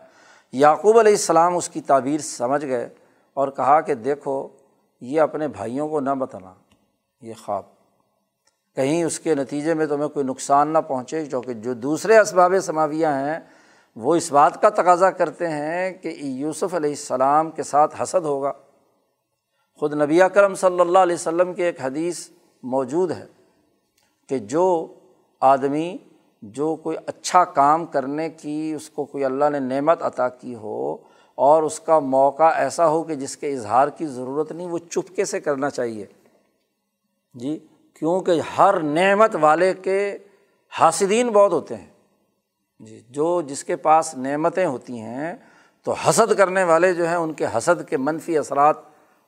یعقوب علیہ السلام اس کی تعبیر سمجھ گئے اور کہا کہ دیکھو، یہ اپنے بھائیوں کو نہ بتانا، یہ خواب۔ کہیں اس کے نتیجے میں تمہیں کوئی نقصان نہ پہنچے، کیونکہ جو دوسرے اسباب سماویہ ہیں، وہ اس بات کا تقاضا کرتے ہیں کہ یوسف علیہ السلام کے ساتھ حسد ہوگا۔ خود نبی کرم صلی اللہ علیہ وسلم کی ایک حدیث موجود ہے کہ جو آدمی جو کوئی اچھا کام کرنے کی، اس کو کوئی اللہ نے نعمت عطا کی ہو اور اس کا موقع ایسا ہو کہ جس کے اظہار کی ضرورت نہیں، وہ چپکے سے کرنا چاہیے۔ جی کیونکہ ہر نعمت والے کے حاصدین بہت ہوتے ہیں۔ جی جو جس کے پاس نعمتیں ہوتی ہیں، تو حسد کرنے والے جو ہیں، ان کے حسد کے منفی اثرات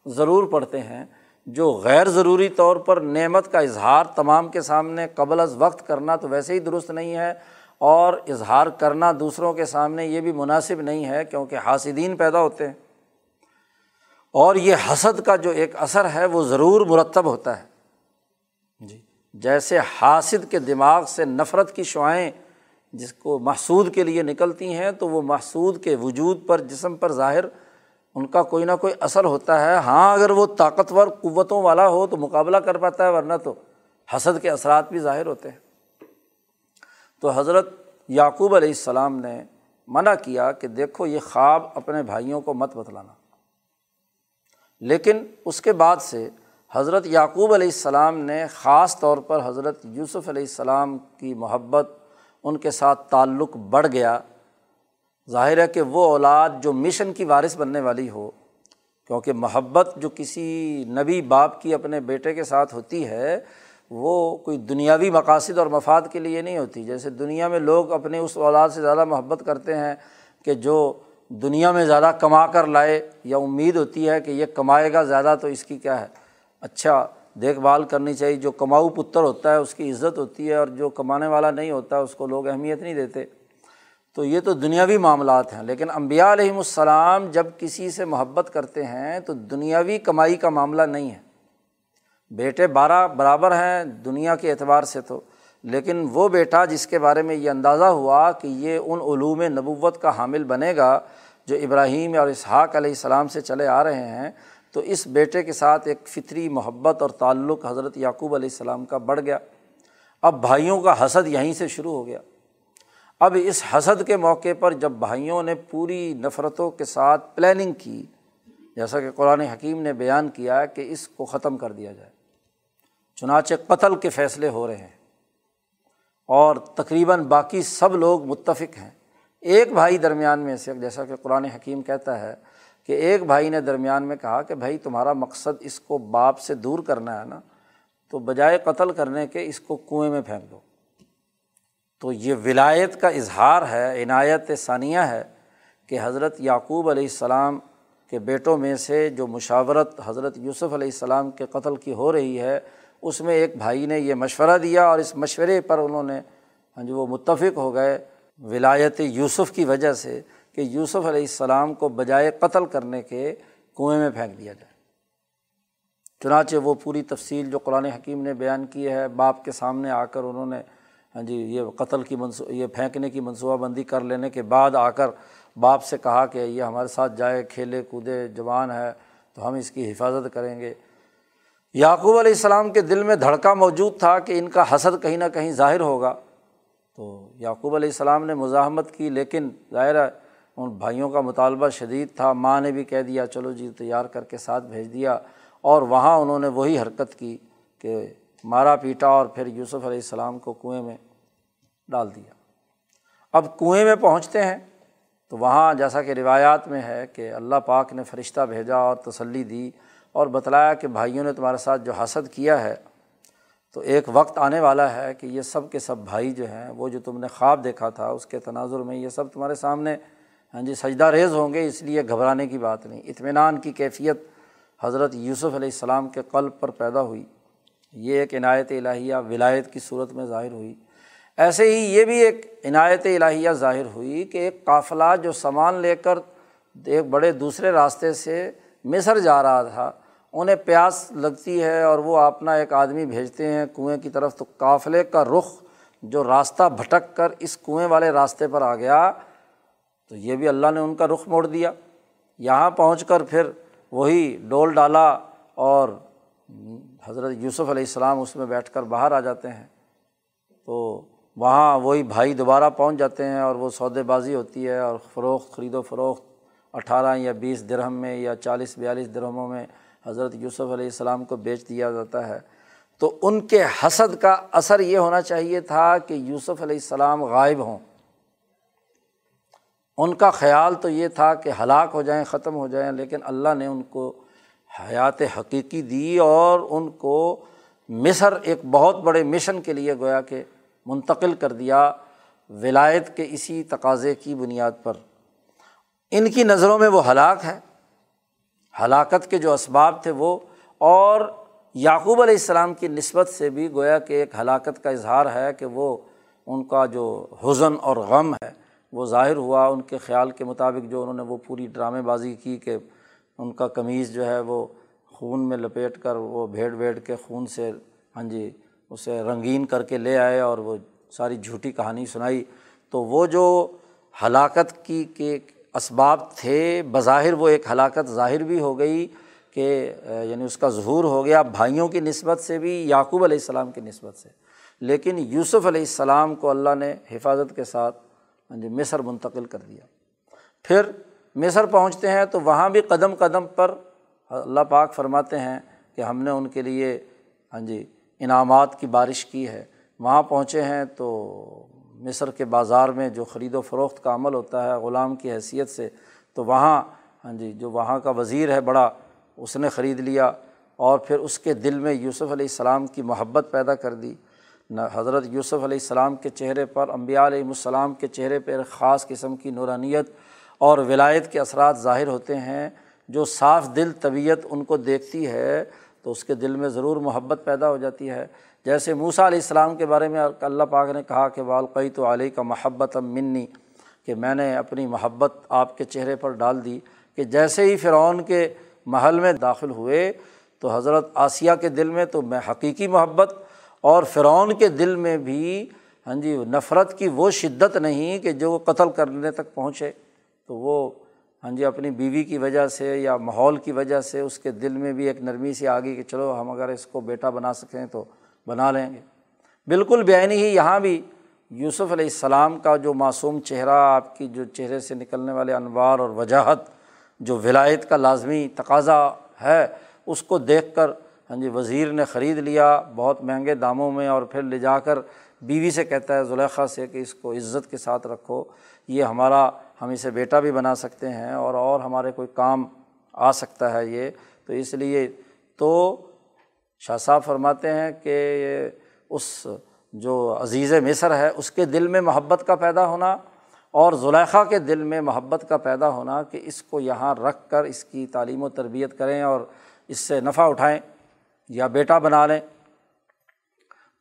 ضرور پڑتے ہیں۔ جو غیر ضروری طور پر نعمت کا اظہار تمام کے سامنے قبل از وقت کرنا تو ویسے ہی درست نہیں ہے، اور اظہار کرنا دوسروں کے سامنے یہ بھی مناسب نہیں ہے کیونکہ حاسدین پیدا ہوتے ہیں۔ اور یہ حسد کا جو ایک اثر ہے، وہ ضرور مرتب ہوتا ہے۔ جیسے حاسد کے دماغ سے نفرت کی شعائیں جس کو محسود کے لیے نکلتی ہیں، تو وہ محسود کے وجود پر، جسم پر ظاہر ان کا کوئی نہ کوئی اثر ہوتا ہے۔ ہاں اگر وہ طاقتور قوتوں والا ہو تو مقابلہ کر پاتا ہے، ورنہ تو حسد کے اثرات بھی ظاہر ہوتے ہیں۔ تو حضرت یعقوب علیہ السلام نے منع کیا کہ دیکھو، یہ خواب اپنے بھائیوں کو مت بتلانا۔ لیکن اس کے بعد سے حضرت یعقوب علیہ السلام نے خاص طور پر حضرت یوسف علیہ السلام کی محبت ان کے ساتھ تعلق بڑھ گیا۔ ظاہر ہے کہ وہ اولاد جو مشن کی وارث بننے والی ہو، کیونکہ محبت جو کسی نبی باپ کی اپنے بیٹے کے ساتھ ہوتی ہے، وہ کوئی دنیاوی مقاصد اور مفاد کے لیے نہیں ہوتی۔ جیسے دنیا میں لوگ اپنے اس اولاد سے زیادہ محبت کرتے ہیں کہ جو دنیا میں زیادہ کما کر لائے یا امید ہوتی ہے کہ یہ کمائے گا زیادہ، تو اس کی کیا ہے؟ اچھا دیکھ بھال کرنی چاہیے، جو کماؤ پتر ہوتا ہے، اس کی عزت ہوتی ہے اور جو کمانے والا نہیں ہوتا، اس کو لوگ اہمیت نہیں دیتے۔ تو یہ تو دنیاوی معاملات ہیں، لیکن امبیا علیہم السلام جب کسی سے محبت کرتے ہیں تو دنیاوی کمائی کا معاملہ نہیں ہے۔ بیٹے بارہ برابر ہیں دنیا کے اعتبار سے تو، لیکن وہ بیٹا جس کے بارے میں یہ اندازہ ہوا کہ یہ ان علوم نبوت کا حامل بنے گا جو ابراہیم اور اسحاق علیہ السلام سے چلے آ رہے ہیں تو اس بیٹے کے ساتھ ایک فطری محبت اور تعلق حضرت یعقوب علیہ السلام کا بڑھ گیا۔ اب بھائیوں کا حسد یہیں سے شروع ہو گیا۔ اب اس حسد کے موقع پر جب بھائیوں نے پوری نفرتوں کے ساتھ پلاننگ کی، جیسا کہ قرآن حکیم نے بیان کیا کہ اس کو ختم کر دیا جائے۔ چنانچہ قتل کے فیصلے ہو رہے ہیں۔ اور تقریباً باقی سب لوگ متفق ہیں۔ ایک بھائی درمیان میں سے، جیسا کہ قرآن حکیم کہتا ہے کہ ایک بھائی نے درمیان میں کہا کہ بھائی تمہارا مقصد اس کو باپ سے دور کرنا ہے نا، تو بجائے قتل کرنے کے اس کو کنویں میں پھینک دو۔ تو یہ ولایت کا اظہار ہے، عنایت ثانیہ ہے کہ حضرت یعقوب علیہ السلام کے بیٹوں میں سے جو مشاورت حضرت یوسف علیہ السلام کے قتل کی ہو رہی ہے، اس میں ایک بھائی نے یہ مشورہ دیا اور اس مشورے پر انہوں نے ہاں جی وہ متفق ہو گئے۔ ولایت یوسف کی وجہ سے کہ یوسف علیہ السلام کو بجائے قتل کرنے کے کنویں میں پھینک دیا جائے۔ چنانچہ وہ پوری تفصیل جو قرآن حکیم نے بیان کی ہے، باپ کے سامنے آ کر انہوں نے ہاں جی یہ قتل کی منصو، یہ پھینکنے کی منصوبہ بندی کر لینے کے بعد آ کر باپ سے کہا کہ یہ ہمارے ساتھ جائے، کھیلے کودے، جوان ہے، تو ہم اس کی حفاظت کریں گے۔ یعقوب علیہ السلام کے دل میں دھڑکا موجود تھا کہ ان کا حسد کہیں نہ کہیں ظاہر ہوگا۔ تو یعقوب علیہ السلام نے مزاحمت کی، لیکن ظاہر ہے ان بھائیوں کا مطالبہ شدید تھا۔ ماں نے بھی کہہ دیا، چلو جی تیار کر کے ساتھ بھیج دیا۔ اور وہاں انہوں نے وہی حرکت کی کہ مارا پیٹا اور پھر یوسف علیہ السلام کو کنویں میں ڈال دیا۔ اب کنویں میں پہنچتے ہیں تو وہاں جیسا کہ روایات میں ہے کہ اللہ پاک نے فرشتہ بھیجا اور تسلی دی اور بتلایا کہ بھائیوں نے تمہارے ساتھ جو حسد کیا ہے، تو ایک وقت آنے والا ہے کہ یہ سب کے سب بھائی جو ہیں، وہ جو تم نے خواب دیکھا تھا، اس کے تناظر میں یہ سب تمہارے سامنے ہاں جی سجدہ ریز ہوں گے، اس لیے گھبرانے کی بات نہیں۔ اطمینان کی کیفیت حضرت یوسف علیہ السلام کے قلب پر پیدا ہوئی۔ یہ ایک عنایت الہیہ ولایت کی صورت میں ظاہر ہوئی۔ ایسے ہی یہ بھی ایک عنایت الہیہ ظاہر ہوئی کہ ایک قافلہ جو سامان لے کر ایک بڑے دوسرے راستے سے مصر جا رہا تھا، انہیں پیاس لگتی ہے اور وہ اپنا ایک آدمی بھیجتے ہیں کنویں کی طرف۔ تو قافلے کا رخ جو راستہ بھٹک کر اس کنویں والے راستے پر آ گیا تو یہ بھی اللہ نے ان کا رخ موڑ دیا۔ یہاں پہنچ کر پھر وہی ڈول ڈالا اور حضرت یوسف علیہ السلام اس میں بیٹھ کر باہر آ جاتے ہیں۔ تو وہاں وہی بھائی دوبارہ پہنچ جاتے ہیں اور وہ سودے بازی ہوتی ہے اور فروخت، خرید و فروخت اٹھارہ یا بیس درہم میں یا چالیس، بیالیس درہموں میں حضرت یوسف علیہ السلام کو بیچ دیا جاتا ہے۔ تو ان کے حسد کا اثر یہ ہونا چاہیے تھا کہ یوسف علیہ السلام غائب ہوں۔ ان کا خیال تو یہ تھا کہ ہلاک ہو جائیں، ختم ہو جائیں، لیکن اللہ نے ان کو حیات حقیقی دی اور ان کو مصر ایک بہت بڑے مشن کے لیے گویا کہ منتقل کر دیا ولایت کے اسی تقاضے کی بنیاد پر۔ ان کی نظروں میں وہ ہلاک ہے ہلاکت کے جو اسباب تھے وہ، اور یعقوب علیہ السلام کی نسبت سے بھی گویا کہ ایک ہلاکت کا اظہار ہے کہ وہ ان کا جو حزن اور غم ہے۔ وہ ظاہر ہوا ان کے خیال کے مطابق جو انہوں نے وہ پوری ڈرامے بازی کی کہ ان کا قمیض جو ہے وہ خون میں لپیٹ کر وہ بھیڑ بھیڑ کے خون سے ہاں جی اسے رنگین کر کے لے آئے اور وہ ساری جھوٹی کہانی سنائی۔ تو وہ جو ہلاکت کی کے اسباب تھے، بظاہر وہ ایک ہلاکت ظاہر بھی ہو گئی کہ یعنی اس کا ظہور ہو گیا بھائیوں کی نسبت سے بھی، یعقوب علیہ السلام کی نسبت سے۔ لیکن یوسف علیہ السلام کو اللہ نے حفاظت کے ساتھ ہاں جی مصر منتقل کر دیا پھر مصر پہنچتے ہیں تو وہاں بھی قدم قدم پر اللہ پاک فرماتے ہیں کہ ہم نے ان کے لیے ہاں جی انعامات کی بارش کی ہے۔ وہاں پہنچے ہیں تو مصر کے بازار میں جو خرید و فروخت کا عمل ہوتا ہے، غلام کی حیثیت سے، تو وہاں ہاں جی جو وہاں کا وزیر ہے بڑا، اس نے خرید لیا اور پھر اس کے دل میں یوسف علیہ السلام کی محبت پیدا کر دی۔ حضرت یوسف علیہ السلام کے چہرے پر امبیا علیہ السلام کے چہرے پہ ایک خاص قسم کی نورانیت اور ولایت کے اثرات ظاہر ہوتے ہیں۔ جو صاف دل، طبیعت ان کو دیکھتی ہے تو اس کے دل میں ضرور محبت پیدا ہو جاتی ہے۔ جیسے موسا علیہ السلام کے بارے میں اللہ پاک نے کہا کہ والقی تو علیہ کا محبت منی، کہ میں نے اپنی محبت آپ کے چہرے پر ڈال دی کہ جیسے ہی فرعون کے محل میں داخل ہوئے تو حضرت آسیہ کے دل میں تو میں حقیقی محبت اور فرعون کے دل میں بھی ہاں جی نفرت کی وہ شدت نہیں کہ جو وہ قتل کرنے تک پہنچے۔ تو وہ ہاں جی اپنی بیوی کی وجہ سے یا ماحول کی وجہ سے اس کے دل میں بھی ایک نرمی سی آ گئی کہ چلو، ہم اگر اس کو بیٹا بنا سکیں تو بنا لیں گے۔ بالکل بےآنی ہی یہاں بھی یوسف علیہ السلام کا جو معصوم چہرہ، آپ کی جو چہرے سے نکلنے والے انوار اور وجاہت، جو ولایت کا لازمی تقاضا ہے، اس کو دیکھ کر ہاں جی وزیر نے خرید لیا بہت مہنگے داموں میں اور پھر لے جا کر بیوی سے کہتا ہے، زلیخا سے کہ اس کو عزت کے ساتھ رکھو، یہ ہمارا، ہم اسے بیٹا بھی بنا سکتے ہیں اور اور ہمارے کوئی کام آ سکتا ہے یہ۔ تو اس لیے تو شاہ صاحب فرماتے ہیں کہ اس جو عزیز مصر ہے، اس کے دل میں محبت کا پیدا ہونا اور زلیخا کے دل میں محبت کا پیدا ہونا کہ اس کو یہاں رکھ کر اس کی تعلیم و تربیت کریں اور اس سے نفع اٹھائیں۔ یا بیٹا بنا لیں۔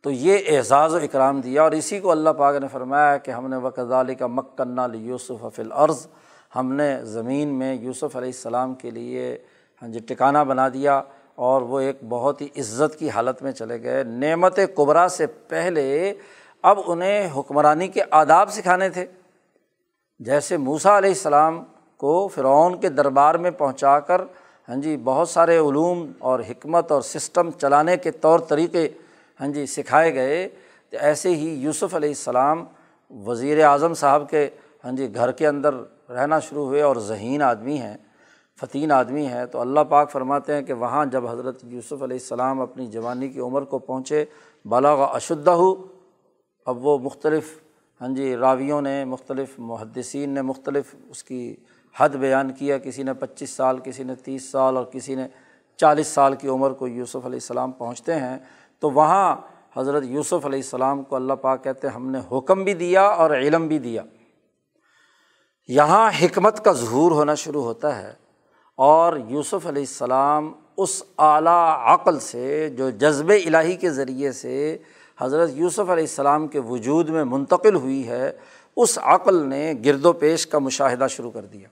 تو یہ اعزاز و اکرام دیا اور اسی کو اللہ پاک نے فرمایا کہ ہم نے وکزال کا مکنا لی یوسف فل عرض ہم نے زمین میں یوسف علیہ السلام کے لیے ہاں جی ٹکانا بنا دیا اور وہ ایک بہت ہی عزت کی حالت میں چلے گئے۔ نعمت قبرا سے پہلے اب انہیں حکمرانی کے آداب سکھانے تھے۔ جیسے موسا علیہ السلام کو فرعون کے دربار میں پہنچا کر ہاں جی بہت سارے علوم اور حکمت اور سسٹم چلانے کے طور طریقے ہاں جی سکھائے گئے۔ تو ایسے ہی یوسف علیہ السلام وزیر اعظم صاحب کے ہاں جی گھر کے اندر رہنا شروع ہوئے اور ذہین آدمی ہیں، فتین آدمی ہیں۔ تو اللہ پاک فرماتے ہیں کہ وہاں جب حضرت یوسف علیہ السلام اپنی جوانی کی عمر کو پہنچے بالا اشدہ ہو اب وہ مختلف ہاں جی راویوں نے، مختلف محدثین نے، مختلف اس کی حد بیان کیا، کسی نے پچیس سال، کسی نے تیس سال اور کسی نے چالیس سال کی عمر کو یوسف علیہ السلام پہنچتے ہیں، تو وہاں حضرت یوسف علیہ السلام کو اللہ پاک کہتے ہیں ہم نے حکم بھی دیا اور علم بھی دیا۔ یہاں حکمت کا ظہور ہونا شروع ہوتا ہے اور یوسف علیہ السلام اس اعلیٰ عقل سے، جو جذب الہی کے ذریعے سے حضرت یوسف علیہ السلام کے وجود میں منتقل ہوئی ہے، اس عقل نے گرد و پیش کا مشاہدہ شروع کر دیا۔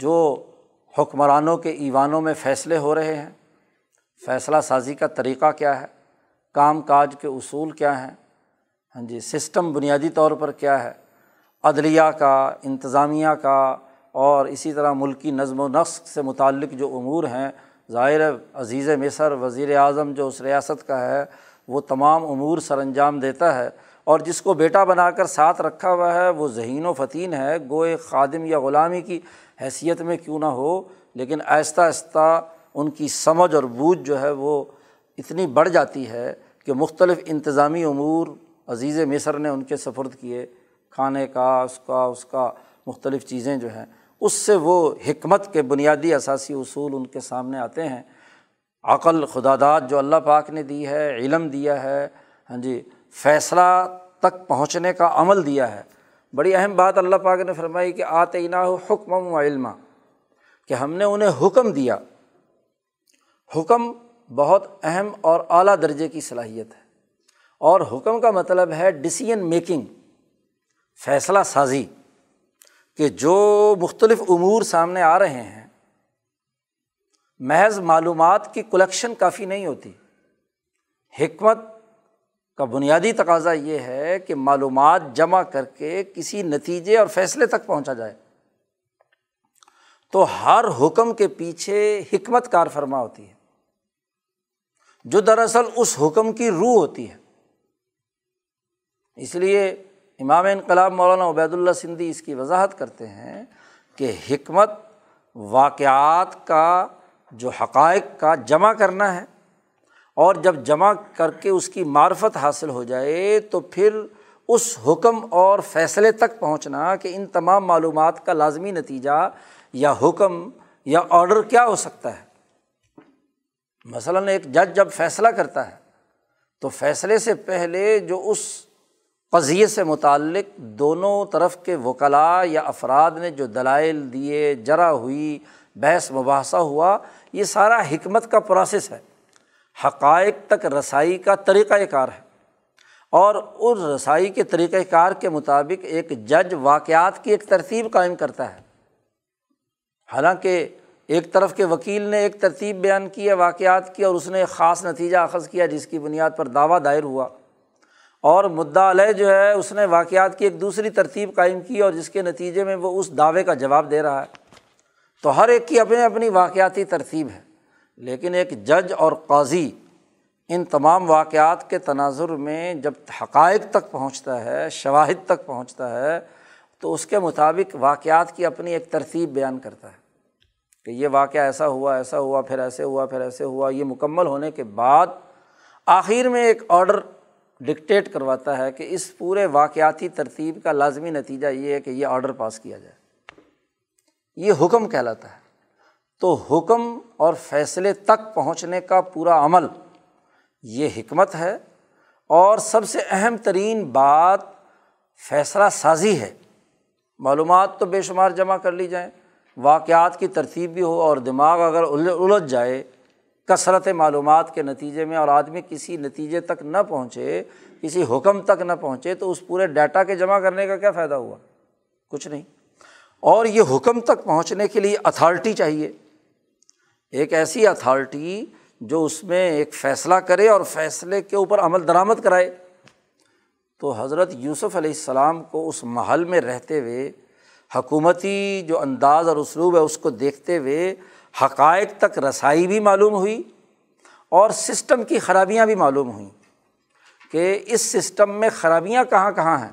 جو حکمرانوں کے ایوانوں میں فیصلے ہو رہے ہیں، فیصلہ سازی کا طریقہ کیا ہے؟ کام کاج کے اصول کیا ہیں؟ ہاں جی سسٹم بنیادی طور پر کیا ہے؟ عدلیہ کا، انتظامیہ کا اور اسی طرح ملکی نظم و نسق سے متعلق جو امور ہیں، ظاہر عزیز مصر، وزیر اعظم جو اس ریاست کا ہے، وہ تمام امور سر انجام دیتا ہے اور جس کو بیٹا بنا کر ساتھ رکھا ہوا ہے، وہ ذہین و فتین ہے، گوئے خادم یا غلامی کی حیثیت میں کیوں نہ ہو، لیکن آہستہ آہستہ ان کی سمجھ اور بوجھ جو ہے وہ اتنی بڑھ جاتی ہے کہ مختلف انتظامی امور عزیز مصر نے ان کے سفرد کیے، کھانے کا، اس کا اس کا، مختلف چیزیں جو ہیں۔ اس سے وہ حکمت کے بنیادی اثاثی اصول ان کے سامنے آتے ہیں۔ عقل خدا داد جو اللہ پاک نے دی ہے، علم دیا ہے ہاں جی فیصلہ تک پہنچنے کا عمل دیا ہے۔ بڑی اہم بات اللہ پاک نے فرمائی کہ آتے حکم و علما، کہ ہم نے انہیں حکم دیا۔ حکم بہت اہم اور اعلیٰ درجے کی صلاحیت ہے۔ اور حکم کا مطلب ہے ڈسیزن میکنگ فیصلہ سازی، کہ جو مختلف امور سامنے آ رہے ہیں، محض معلومات کی کلیکشن کافی نہیں ہوتی۔ حکمت کا بنیادی تقاضا یہ ہے کہ معلومات جمع کر کے کسی نتیجے اور فیصلے تک پہنچا جائے۔ تو ہر حکم کے پیچھے حکمت کار فرما ہوتی ہے۔ جو دراصل اس حکم کی روح ہوتی ہے۔ اس لیے امام انقلاب مولانا عبید اللہ سندھی اس کی وضاحت کرتے ہیں کہ حکمت واقعات کا، جو حقائق کا جمع کرنا ہے اور جب جمع کر کے اس کی معرفت حاصل ہو جائے تو پھر اس حکم اور فیصلے تک پہنچنا کہ ان تمام معلومات کا لازمی نتیجہ یا حکم یا آڈر کیا ہو سکتا ہے۔ مثلاً ایک جج جب فیصلہ کرتا ہے تو فیصلے سے پہلے جو اس قضیے سے متعلق دونوں طرف کے وکلاء یا افراد نے جو دلائل دیے، جرا ہوئی، بحث، مباحثہ ہوا، یہ سارا حکمت کا پروسیس ہے۔ حقائق تک رسائی کا طریقۂ کار ہے۔ اور اس رسائی کے طریقۂ کار کے مطابق ایک جج واقعات کی ایک ترتیب قائم کرتا ہے۔ حالانکہ ایک طرف کے وکیل نے ایک ترتیب بیان کی ہے، واقعات کی، اور اس نے ایک خاص نتیجہ اخذ کیا جس کی بنیاد پر دعویٰ دائر ہوا۔ اور مدعا علیہ جو ہے، اس نے واقعات کی ایک دوسری ترتیب قائم کی اور جس کے نتیجے میں وہ اس دعوے کا جواب دے رہا ہے۔ تو ہر ایک کی اپنی اپنی واقعاتی ترتیب ہے۔ لیکن ایک جج اور قاضی ان تمام واقعات کے تناظر میں جب حقائق تک پہنچتا ہے، شواہد تک پہنچتا ہے، تو اس کے مطابق واقعات کی اپنی ایک ترتیب بیان کرتا ہے کہ یہ واقعہ ایسا ہوا ایسا ہوا، پھر ایسے ہوا، پھر ایسے ہوا، یہ مکمل ہونے کے بعد آخر میں ایک آڈر ڈکٹیٹ کرواتا ہے کہ اس پورے واقعاتی ترتیب کا لازمی نتیجہ یہ ہے کہ یہ آڈر پاس کیا جائے۔ یہ حکم کہلاتا ہے۔ تو حکم اور فیصلے تک پہنچنے کا پورا عمل یہ حکمت ہے اور سب سے اہم ترین بات فیصلہ سازی ہے۔ معلومات تو بے شمار جمع کر لی جائیں، واقعات کی ترتیب بھی ہو اور دماغ اگر الجھ جائے، کثرت معلومات کے نتیجے میں اور آدمی کسی نتیجے تک نہ پہنچے، کسی حکم تک نہ پہنچے، تو اس پورے ڈیٹا کے جمع کرنے کا کیا فائدہ ہوا؟ کچھ نہیں۔ اور یہ حکم تک پہنچنے کے لیے اتھارٹی چاہیے۔ ایک ایسی اتھارٹی جو اس میں ایک فیصلہ کرے اور فیصلے کے اوپر عمل درآمد کرائے۔ تو حضرت یوسف علیہ السلام کو اس محل میں رہتے ہوئے، حکومتی جو انداز اور اسلوب ہے اس کو دیکھتے ہوئے حقائق تک رسائی بھی معلوم ہوئی اور سسٹم کی خرابیاں بھی معلوم ہوئیں کہ اس سسٹم میں خرابیاں کہاں کہاں ہیں؟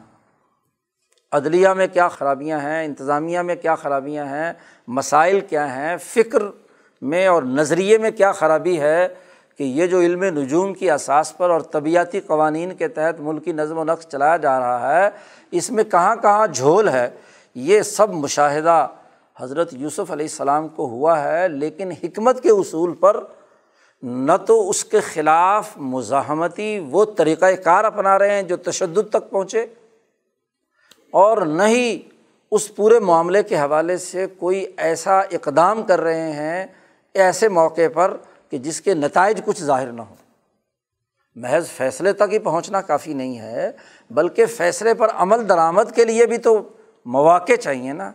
عدلیہ میں کیا خرابیاں ہیں؟ انتظامیہ میں کیا خرابیاں ہیں؟ مسائل کیا ہیں؟ فکر میں اور نظریے میں کیا خرابی ہے کہ یہ جو علم نجوم کی اساس پر اور طبیعتی قوانین کے تحت ملکی نظم و نقش چلایا جا رہا ہے، اس میں کہاں کہاں جھول ہے، یہ سب مشاہدہ حضرت یوسف علیہ السلام کو ہوا ہے، لیکن حکمت کے اصول پر نہ تو اس کے خلاف مزاحمتی وہ طریقۂ کار اپنا رہے ہیں جو تشدد تک پہنچے، اور نہ ہی اس پورے معاملے کے حوالے سے کوئی ایسا اقدام کر رہے ہیں ایسے موقع پر کہ جس کے نتائج کچھ ظاہر نہ ہوں۔ محض فیصلے تک ہی پہنچنا کافی نہیں ہے، بلکہ فیصلے پر عمل درآمد کے لیے بھی تو مواقع چاہیے نا۔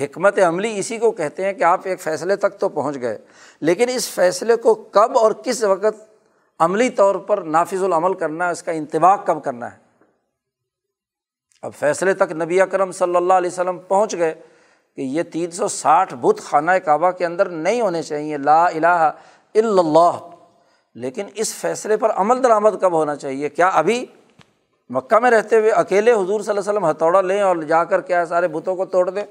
حکمت عملی اسی کو کہتے ہیں کہ آپ ایک فیصلے تک تو پہنچ گئے، لیکن اس فیصلے کو کب اور کس وقت عملی طور پر نافذ العمل کرنا ہے اس کا انتباہ کب کرنا ہے۔ اب فیصلے تک نبی اکرم صلی اللہ علیہ وسلم پہنچ گئے کہ یہ تین سو ساٹھ بت خانہ کعبہ کے اندر نہیں ہونے چاہیے، لا الہ الا اللہ۔ لیکن اس فیصلے پر عمل درآمد کب ہونا چاہیے؟ کیا ابھی مکہ میں رہتے ہوئے اکیلے حضور صلی اللہ علیہ وسلم ہتھوڑا لیں اور جا کر کیا سارے بتوں کو توڑ دیں؟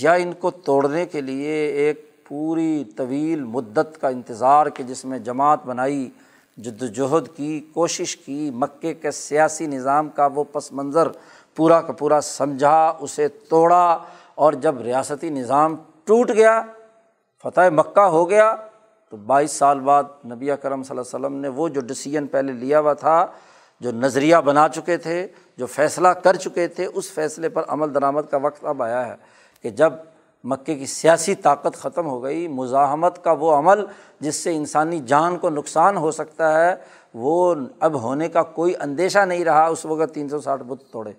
یا ان کو توڑنے کے لیے ایک پوری طویل مدت کا انتظار کہ جس میں جماعت بنائی، جد وجہد کی، کوشش کی، مکے کے سیاسی نظام کا وہ پس منظر پورا کا پورا سمجھا، اسے توڑا۔ اور جب ریاستی نظام ٹوٹ گیا، فتح مکہ ہو گیا، تو بائیس سال بعد نبی کرم صلی اللہ علیہ وسلم نے وہ جو ڈسیزن پہلے لیا ہوا تھا، جو نظریہ بنا چکے تھے، جو فیصلہ کر چکے تھے، اس فیصلے پر عمل درآمد کا وقت اب آیا ہے کہ جب مکے کی سیاسی طاقت ختم ہو گئی، مزاحمت کا وہ عمل جس سے انسانی جان کو نقصان ہو سکتا ہے، وہ اب ہونے کا کوئی اندیشہ نہیں رہا، اس وقت تین سو ساٹھ بت توڑے۔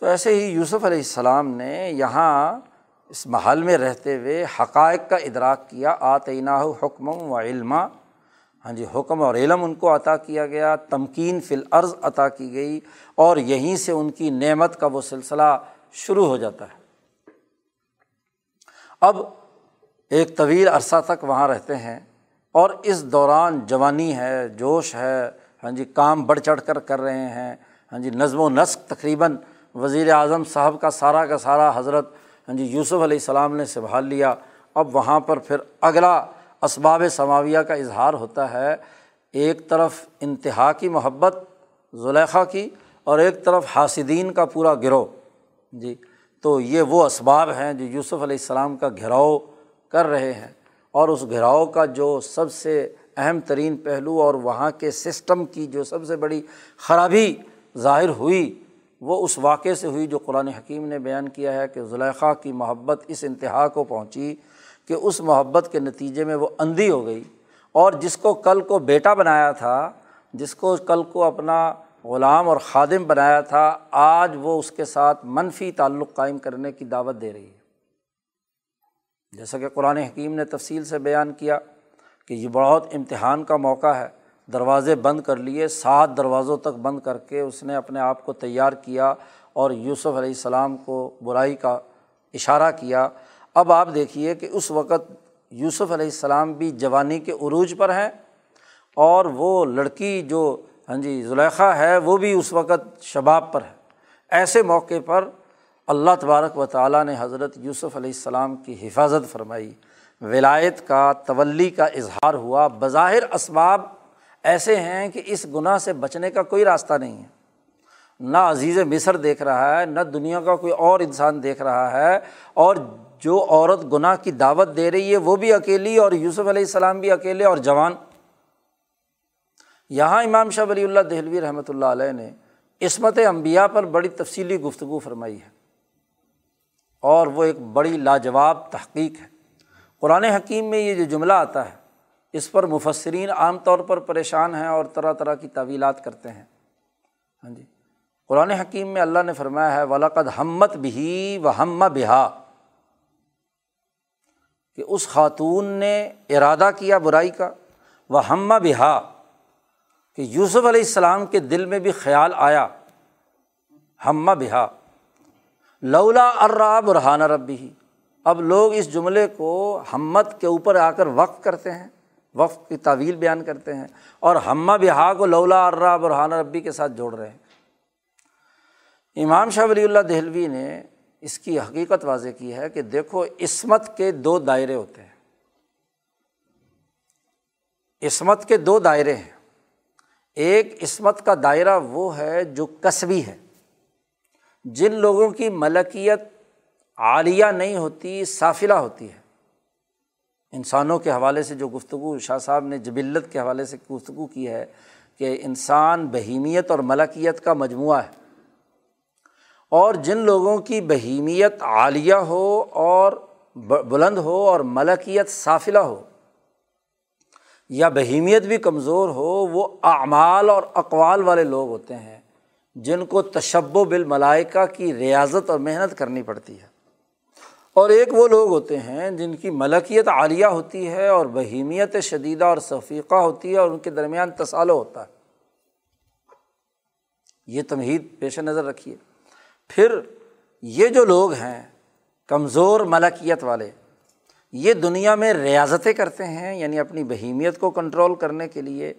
تو ایسے ہی یوسف علیہ السلام نے یہاں اس محل میں رہتے ہوئے حقائق کا ادراک کیا آتینہ حکم و علما۔ ہاں جی حکم اور علم ان کو عطا کیا گیا، تمکین فی العرض عطا کی گئی اور یہیں سے ان کی نعمت کا وہ سلسلہ شروع ہو جاتا ہے۔ اب ایک طویل عرصہ تک وہاں رہتے ہیں اور اس دوران جوانی ہے، جوش ہے ہاں جی کام بڑھ چڑھ کر کر رہے ہیں۔ ہاں جی نظم و نسق تقریباً وزیر اعظم صاحب کا سارا کا سارا حضرت ہاں جی یوسف علیہ السلام نے سنبھال لیا۔ اب وہاں پر پھر اگلا اسباب سماویہ کا اظہار ہوتا ہے۔ ایک طرف انتہا کی محبت زلیخا کی اور ایک طرف حاسدین کا پورا گروہ۔ جی تو یہ وہ اسباب ہیں جو یوسف علیہ السلام کا گھیراؤ کر رہے ہیں۔ اور اس گھیراؤ کا جو سب سے اہم ترین پہلو اور وہاں کے سسٹم کی جو سب سے بڑی خرابی ظاہر ہوئی وہ اس واقعے سے ہوئی جو قرآن حکیم نے بیان کیا ہے کہ زلیخا کی محبت اس انتہا کو پہنچی کہ اس محبت کے نتیجے میں وہ اندھی ہو گئی اور جس کو کل کو بیٹا بنایا تھا، جس کو کل کو اپنا غلام اور خادم بنایا تھا، آج وہ اس کے ساتھ منفی تعلق قائم کرنے کی دعوت دے رہی ہے۔ جیسا کہ قرآن حکیم نے تفصیل سے بیان کیا کہ یہ بہت امتحان کا موقع ہے۔ دروازے بند کر لیے، سات دروازوں تک بند کر کے اس نے اپنے آپ کو تیار کیا اور یوسف علیہ السلام کو برائی کا اشارہ کیا۔ اب آپ دیکھیے کہ اس وقت یوسف علیہ السلام بھی جوانی کے عروج پر ہیں اور وہ لڑکی جو ہاں جی زلیخا ہے، وہ بھی اس وقت شباب پر ہے۔ ایسے موقع پر اللہ تبارک و تعالیٰ نے حضرت یوسف علیہ السلام کی حفاظت فرمائی۔ ولایت کا، تولی کا اظہار ہوا۔ بظاہر اسباب ایسے ہیں کہ اس گناہ سے بچنے کا کوئی راستہ نہیں ہے۔ نہ عزیز مصر دیکھ رہا ہے، نہ دنیا کا کوئی اور انسان دیکھ رہا ہے۔ اور جو عورت گناہ کی دعوت دے رہی ہے، وہ بھی اکیلی اور یوسف علیہ السلام بھی اکیلے اور جوان۔ یہاں امام شاہ ولی اللہ دہلوی رحمۃ اللہ علیہ نے عصمت انبیاء پر بڑی تفصیلی گفتگو فرمائی ہے۔ اور وہ ایک بڑی لاجواب تحقیق ہے۔ قرآن حکیم میں یہ جو جملہ آتا ہے اس پر مفسرین عام طور پر پریشان ہیں اور طرح طرح کی طویلات کرتے ہیں۔ ہاں جی۔ قرآن حکیم میں اللہ نے فرمایا ہے ولاقد ہمت بھی و ہم بہا کہ اس خاتون نے ارادہ کیا برائی کا وہ ہم بہا کہ یوسف علیہ السلام کے دل میں بھی خیال آیا ہمہ بہا لولا ارا برحان ربی۔ اب لوگ اس جملے کو ہمت کے اوپر آ کر وقف کرتے ہیں۔ وقف کی تعویل بیان کرتے ہیں اور ہمہ بہا کو لولا ارا برحان ربی کے ساتھ جوڑ رہے ہیں۔ امام شاہ ولی اللہ دہلوی نے اس کی حقیقت واضح کی ہے کہ دیکھو عصمت کے دو دائرے ہوتے ہیں۔ عصمت کے دو دائرے ہیں۔ ایک عصمت کا دائرہ وہ ہے جو کسبی ہے۔ جن لوگوں کی ملکیت عالیہ نہیں ہوتی صافلہ ہوتی ہے۔ انسانوں کے حوالے سے جو گفتگو شاہ صاحب نے جبلت کے حوالے سے گفتگو کی ہے کہ انسان بہیمیت اور ملکیت کا مجموعہ ہے۔ اور جن لوگوں کی بہیمیت عالیہ ہو اور بلند ہو اور ملکیت صافلہ ہو یا بہیمیت بھی کمزور ہو، وہ اعمال اور اقوال والے لوگ ہوتے ہیں جن کو تشب و بالملائکہ کی ریاضت اور محنت کرنی پڑتی ہے۔ اور ایک وہ لوگ ہوتے ہیں جن کی ملکیت عالیہ ہوتی ہے اور بہیمیت شدیدہ اور صفیقہ ہوتی ہے اور ان کے درمیان تصالو ہوتا ہے۔ یہ تمہید پیش نظر رکھیے۔ پھر یہ جو لوگ ہیں، کمزور ملکیت والے، یہ دنیا میں ریاضتیں کرتے ہیں یعنی اپنی بہیمیت کو کنٹرول کرنے کے لیے۔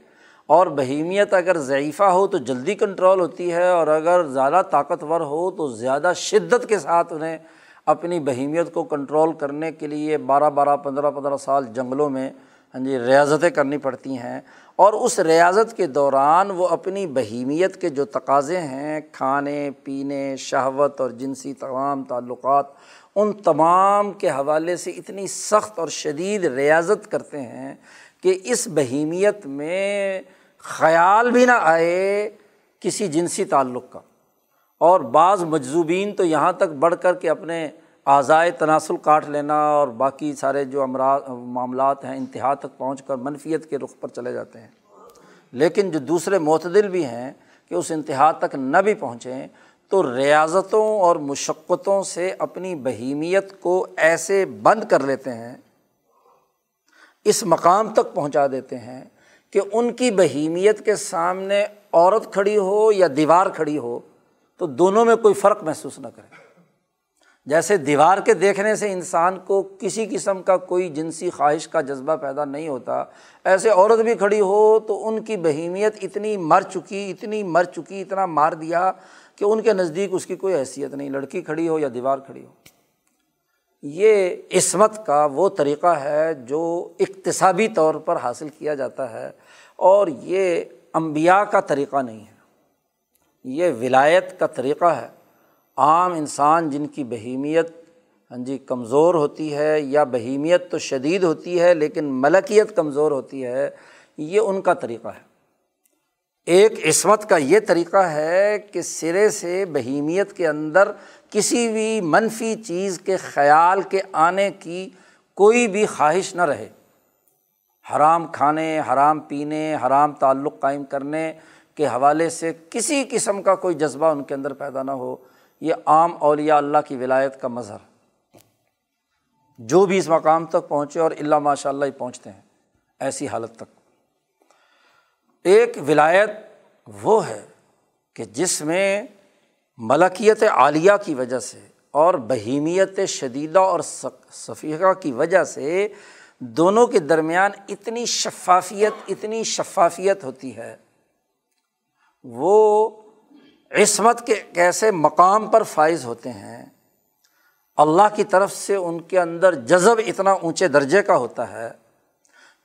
اور بہیمیت اگر ضعیفہ ہو تو جلدی کنٹرول ہوتی ہے، اور اگر زیادہ طاقتور ہو تو زیادہ شدت کے ساتھ انہیں اپنی بہیمیت کو کنٹرول کرنے کے لیے بارہ بارہ پندرہ پندرہ سال جنگلوں میں ہاں جی ریاضتیں کرنی پڑتی ہیں۔ اور اس ریاضت کے دوران وہ اپنی بہیمیت کے جو تقاضے ہیں، کھانے، پینے، شہوت اور جنسی تمام تعلقات، ان تمام کے حوالے سے اتنی سخت اور شدید ریاضت کرتے ہیں کہ اس بہیمیت میں خیال بھی نہ آئے کسی جنسی تعلق کا۔ اور بعض مجذوبین تو یہاں تک بڑھ کر کے اپنے اعضائے تناسل کاٹ لینا اور باقی سارے جو امراض معاملات ہیں انتہا تک پہنچ کر منفیت کے رخ پر چلے جاتے ہیں۔ لیکن جو دوسرے معتدل بھی ہیں کہ اس انتہا تک نہ بھی پہنچیں، تو ریاضتوں اور مشقتوں سے اپنی بہیمیت کو ایسے بند کر لیتے ہیں، اس مقام تک پہنچا دیتے ہیں کہ ان کی بہیمیت کے سامنے عورت کھڑی ہو یا دیوار کھڑی ہو۔ تو دونوں میں کوئی فرق محسوس نہ کرے۔ جیسے دیوار کے دیکھنے سے انسان کو کسی قسم کا کوئی جنسی خواہش کا جذبہ پیدا نہیں ہوتا، ایسے عورت بھی کھڑی ہو تو ان کی بہیمیت اتنی مر چکی، اتنی مر چکی، اتنا مار دیا کہ ان کے نزدیک اس کی کوئی حیثیت نہیں۔ لڑکی کھڑی ہو یا دیوار کھڑی ہو۔ یہ عصمت کا وہ طریقہ ہے جو اقتصابی طور پر حاصل کیا جاتا ہے اور یہ امبیا کا طریقہ نہیں ہے۔ یہ ولایت کا طریقہ ہے۔ عام انسان جن کی بہیمیت ہاں جی کمزور ہوتی ہے یا بہیمیت تو شدید ہوتی ہے لیکن ملکیت کمزور ہوتی ہے، یہ ان کا طریقہ ہے۔ ایک عصمت کا یہ طریقہ ہے کہ سرے سے بہیمیت کے اندر کسی بھی منفی چیز کے خیال کے آنے کی کوئی بھی خواہش نہ رہے۔ حرام کھانے، حرام پینے، حرام تعلق قائم کرنے کے حوالے سے کسی قسم کا کوئی جذبہ ان کے اندر پیدا نہ ہو، یہ عام اولیاء اللہ کی ولایت کا مظہر جو بھی اس مقام تک پہنچے اور اللہ ماشاء اللہ ہی پہنچتے ہیں، ایسی حالت تک۔ ایک ولایت وہ ہے کہ جس میں ملکیت عالیہ کی وجہ سے اور بہیمیت شدیدہ اور صفیقہ کی وجہ سے دونوں کے درمیان اتنی شفافیت اتنی شفافیت ہوتی ہے وہ عصمت کے کیسے مقام پر فائز ہوتے ہیں، اللہ کی طرف سے ان کے اندر جذب اتنا اونچے درجے کا ہوتا ہے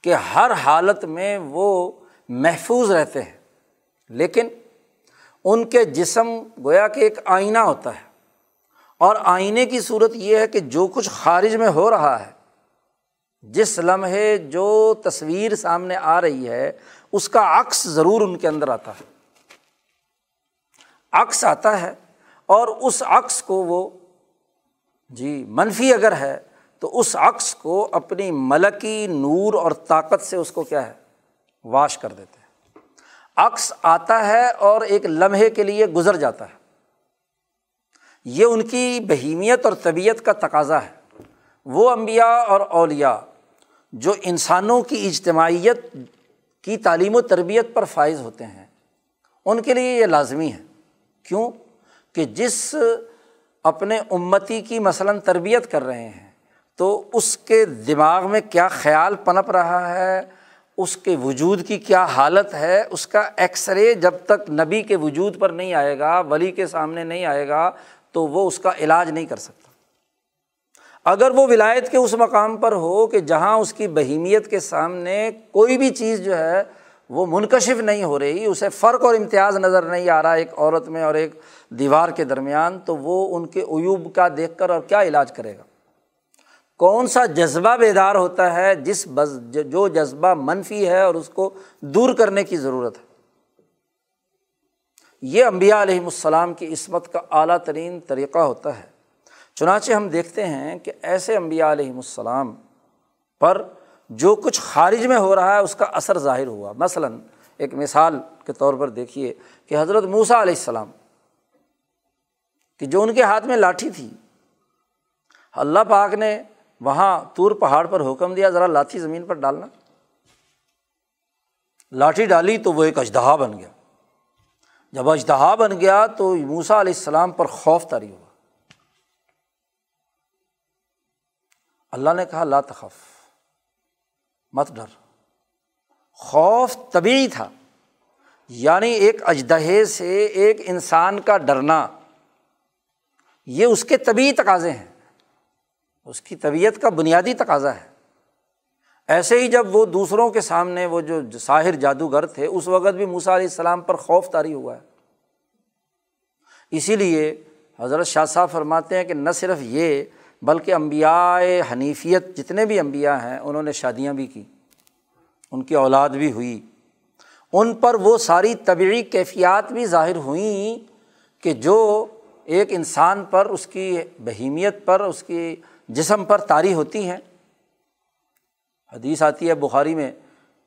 کہ ہر حالت میں وہ محفوظ رہتے ہیں۔ لیکن ان کے جسم گویا کہ ایک آئینہ ہوتا ہے۔ اور آئینے کی صورت یہ ہے کہ جو کچھ خارج میں ہو رہا ہے، جس لمحے جو تصویر سامنے آ رہی ہے، اس کا عکس ضرور ان کے اندر آتا ہے۔ عکس آتا ہے اور اس عکس کو وہ جی منفی اگر ہے تو اس عکس کو اپنی ملکی نور اور طاقت سے اس کو کیا ہے؟ واش کر دیتے ہیں۔ عکس آتا ہے اور ایک لمحے کے لیے گزر جاتا ہے۔ یہ ان کی بہیمیت اور طبیعت کا تقاضا ہے۔ وہ امبیا اور اولیا جو انسانوں کی اجتماعیت کی تعلیم و تربیت پر فائز ہوتے ہیں، ان کے لیے یہ لازمی ہے۔ کیوں کہ جس اپنے امتی کی مثلاً تربیت کر رہے ہیں، تو اس کے دماغ میں کیا خیال پنپ رہا ہے؟ اس کے وجود کی کیا حالت ہے؟ اس کا ایکس رے جب تک نبی کے وجود پر نہیں آئے گا، ولی کے سامنے نہیں آئے گا، تو وہ اس کا علاج نہیں کر سکتا۔ اگر وہ ولایت کے اس مقام پر ہو کہ جہاں اس کی بہیمیت کے سامنے کوئی بھی چیز جو ہے وہ منکشف نہیں ہو رہی، اسے فرق اور امتیاز نظر نہیں آ رہا ایک عورت میں اور ایک دیوار کے درمیان، تو وہ ان کے عیوب کا دیکھ کر اور کیا علاج کرے گا؟ کون سا جذبہ بیدار ہوتا ہے جس بز، جو جذبہ منفی ہے اور اس کو دور کرنے کی ضرورت ہے؟ یہ امبیا علیہم السلام کی عصمت کا اعلیٰ ترین طریقہ ہوتا ہے۔ چنانچہ ہم دیکھتے ہیں کہ ایسے امبیا علیہم السلام پر جو کچھ خارج میں ہو رہا ہے، اس کا اثر ظاہر ہوا۔ مثلاً ایک مثال کے طور پر دیکھیے کہ حضرت موسا علیہ السلام، کہ جو ان کے ہاتھ میں لاٹھی تھی، اللہ پاک نے وہاں طور پہاڑ پر حکم دیا، ذرا لاٹھی زمین پر ڈالنا۔ لاٹھی ڈالی تو وہ ایک اجدہا بن گیا۔ جب اجدہا بن گیا تو موسا علیہ السلام پر خوف تاری ہوا۔ اللہ نے کہا، لا تخف۔ مت ڈر۔ خوف طبی تھا۔ یعنی ایک اجدہے سے ایک انسان کا ڈرنا۔ یہ اس کے طبی تقاضے ہیں۔ اس کی طبیعت کا بنیادی تقاضا ہے۔ ایسے ہی جب وہ دوسروں کے سامنے وہ جو ساحر جادوگر تھے، اس وقت بھی موسا علیہ السلام پر خوف طاری ہوا ہے۔ اسی لیے حضرت شاہ صاحب فرماتے ہیں کہ نہ صرف یہ بلکہ امبیاء حنیفیت جتنے بھی امبیا ہیں، انہوں نے شادیاں بھی کی، ان کی اولاد بھی ہوئی۔ ان پر وہ ساری طبعی کیفیات بھی ظاہر ہوئیں کہ جو ایک انسان پر، اس کی بہیمیت پر، اس کی جسم پر طاری ہوتی ہیں۔ حدیث آتی ہے بخاری میں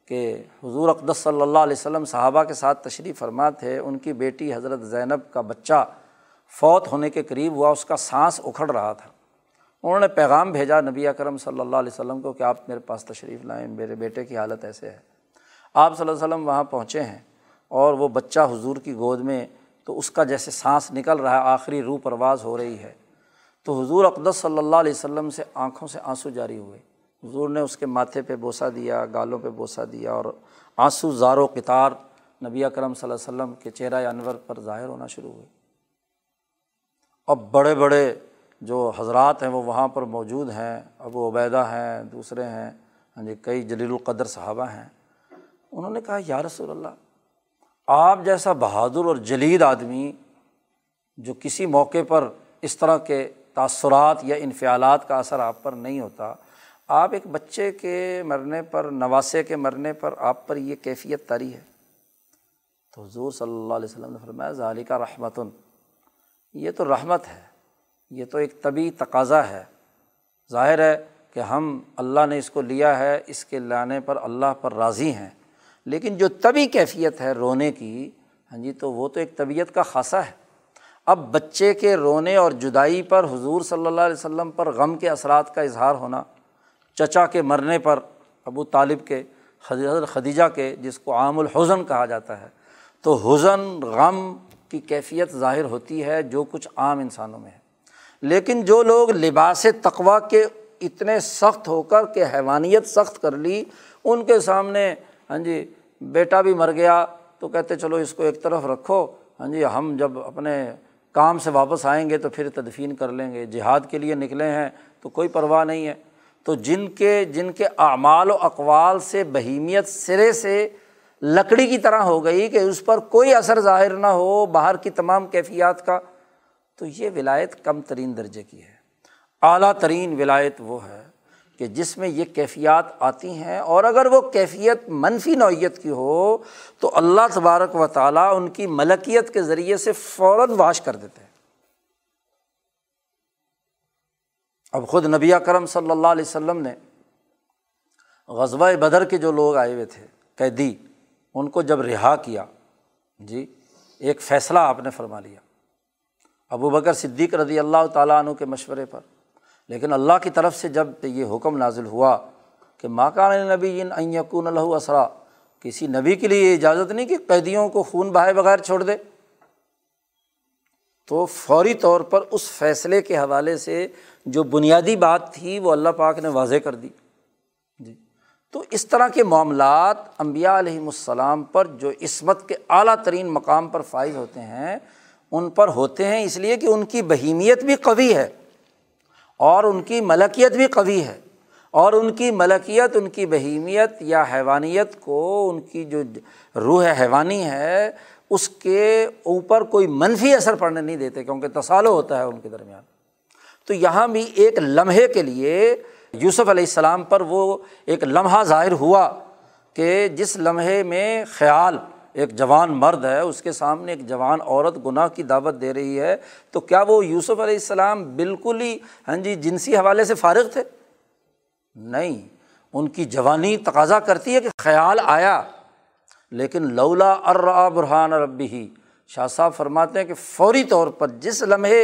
کہ حضور اقدس صلی اللہ علیہ وسلم صحابہ کے ساتھ تشریف فرما تھے، ان کی بیٹی حضرت زینب کا بچہ فوت ہونے کے قریب ہوا، اس کا سانس اکھڑ رہا تھا۔ انہوں نے پیغام بھیجا نبی اکرم صلی اللہ علیہ وسلم کو کہ آپ میرے پاس تشریف لائیں، میرے بیٹے کی حالت ایسے ہے۔ آپ صلی اللہ علیہ وسلم وہاں پہنچے ہیں اور وہ بچہ حضور کی گود میں تو اس کا جیسے سانس نکل رہا ہے، آخری روح پرواز ہو رہی ہے۔ تو حضور اقدس صلی اللہ علیہ وسلم سے آنکھوں سے آنسو جاری ہوئے۔ حضور نے اس کے ماتھے پہ بوسہ دیا، گالوں پہ بوسہ دیا اور آنسو زار و قطار نبی اکرم صلی اللہ علیہ وسلم کے چہرہ انور پر ظاہر ہونا شروع ہوئے۔ اب بڑے بڑے جو حضرات ہیں وہ وہاں پر موجود ہیں، ابو عبیدہ ہیں، دوسرے ہیں ہاں جی کئی جلیل القدر صحابہ ہیں۔ انہوں نے کہا، یا رسول اللہ، آپ جیسا بہادر اور جلید آدمی جو کسی موقع پر اس طرح کے تاثرات یا انفعالات کا اثر آپ پر نہیں ہوتا، آپ ایک بچے کے مرنے پر، نواسے کے مرنے پر آپ پر یہ کیفیت تاری ہے؟ تو حضور صلی اللہ علیہ وسلم نے فرمایا ظالی کا رحمتن، یہ تو رحمت ہے۔ یہ تو ایک طبی تقاضا ہے۔ ظاہر ہے کہ ہم اللہ نے اس کو لیا ہے، اس کے لانے پر اللہ پر راضی ہیں۔ لیکن جو طبی کیفیت ہے رونے کی ہاں جی تو وہ تو ایک طبیعت کا خاصہ ہے۔ اب بچے کے رونے اور جدائی پر حضور صلی اللہ علیہ وسلم پر غم کے اثرات کا اظہار ہونا، چچا کے مرنے پر ابو طالب کے، حضرت خدیجہ کے، جس کو عام الحزن کہا جاتا ہے۔ تو حزن، غم کی کیفیت ظاہر ہوتی ہے جو کچھ عام انسانوں میں ہے۔ لیکن جو لوگ لباس تقوا کے اتنے سخت ہو کر کہ حیوانیت سخت کر لی، ان کے سامنے ہاں جی بیٹا بھی مر گیا تو کہتے چلو اس کو ایک طرف رکھو ہاں جی ہم جب اپنے کام سے واپس آئیں گے تو پھر تدفین کر لیں گے، جہاد کے لیے نکلے ہیں تو کوئی پرواہ نہیں ہے۔ تو جن کے جن کے اعمال و اقوال سے، بہیمیت سرے سے لکڑی کی طرح ہو گئی کہ اس پر کوئی اثر ظاہر نہ ہو، باہر کی تمام کیفیات کا تو یہ ولایت کم ترین درجے کی ہے۔ اعلیٰ ترین ولایت وہ ہے کہ جس میں یہ کیفیات آتی ہیں اور اگر وہ کیفیت منفی نوعیت کی ہو تو اللہ تبارک و تعالیٰ ان کی ملکیت کے ذریعے سے فوراً واش کر دیتے ہیں۔ اب خود نبی کرم صلی اللہ علیہ وسلم نے غزبۂ بدر کے جو لوگ آئے ہوئے تھے، قیدی، ان کو جب رہا کیا جی ایک فیصلہ آپ نے فرما لیا۔ ابو بکر صدیق رضی اللہ تعالیٰ عنہ کے مشورے پر۔ لیکن اللہ کی طرف سے جب یہ حکم نازل ہوا کہ ماکان نبی ان یقون اللہ اسرا، کسی نبی کے لیے یہ اجازت نہیں کہ قیدیوں کو خون بہائے بغیر چھوڑ دے۔ تو فوری طور پر اس فیصلے کے حوالے سے جو بنیادی بات تھی وہ اللہ پاک نے واضح کر دی۔ جی۔ تو اس طرح کے معاملات امبیا علیہم السلام پر جو عصمت کے اعلیٰ ترین مقام پر فائز ہوتے ہیں ان پر ہوتے ہیں اس لیے کہ ان کی بہیمیت بھی قوی ہے اور ان کی ملکیت بھی قوی ہے اور ان کی ملکیت، ان کی بہیمیت یا حیوانیت کو، ان کی جو روح حیوانی ہے، اس کے اوپر کوئی منفی اثر پڑنے نہیں دیتے کیونکہ تصالو ہوتا ہے ان کے درمیان۔ تو یہاں بھی ایک لمحے کے لیے یوسف علیہ السلام پر وہ ایک لمحہ ظاہر ہوا کہ جس لمحے میں خیال ایک جوان مرد ہے، اس کے سامنے ایک جوان عورت گناہ کی دعوت دے رہی ہے، تو کیا وہ یوسف علیہ السلام بالکل ہی ہاں جی جنسی حوالے سے فارغ تھے؟ نہیں، ان کی جوانی تقاضا کرتی ہے کہ خیال آیا، لیکن لولا ارا برحان ربی ہی شاہ صاحب فرماتے ہیں کہ فوری طور پر جس لمحے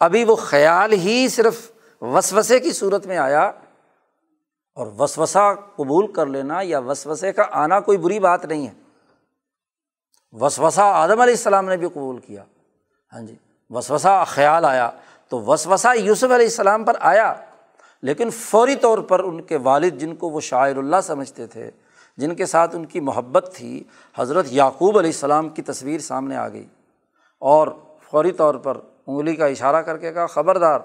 ابھی وہ خیال ہی صرف وسوسے کی صورت میں آیا، اور وسوسا قبول کر لینا یا وسوسے کا آنا کوئی بری بات نہیں ہے۔ وسوسا آدم علیہ السلام نے بھی قبول کیا۔ ہاں جی وسوسا خیال آیا تو وسوسا یوسف علیہ السلام پر آیا۔ لیکن فوری طور پر ان کے والد جن کو وہ شاعر اللہ سمجھتے تھے، جن کے ساتھ ان کی محبت تھی، حضرت یعقوب علیہ السلام کی تصویر سامنے آ گئی۔ اور فوری طور پر انگلی کا اشارہ کر کے کہا، خبردار،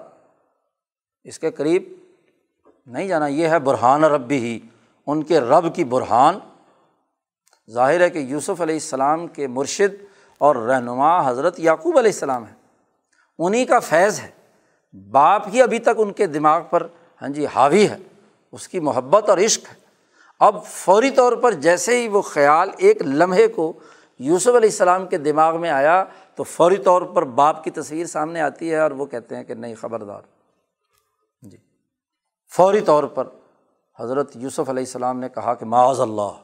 اس کے قریب نہیں جانا، یہ ہے برہان ربی ہی، ان کے رب کی برہان ظاہر ہے کہ یوسف علیہ السلام کے مرشد اور رہنما حضرت یعقوب علیہ السلام ہیں۔ انہیں کا فیض ہے۔ باپ ہی ابھی تک ان کے دماغ پر ہاں جی حاوی ہے۔ اس کی محبت اور عشق ہے۔ اب فوری طور پر جیسے ہی وہ خیال ایک لمحے کو یوسف علیہ السلام کے دماغ میں آیا تو فوری طور پر باپ کی تصویر سامنے آتی ہے اور وہ کہتے ہیں کہ نہیں، خبردار۔ جی۔ فوری طور پر حضرت یوسف علیہ السلام نے کہا کہ معاذ اللہ۔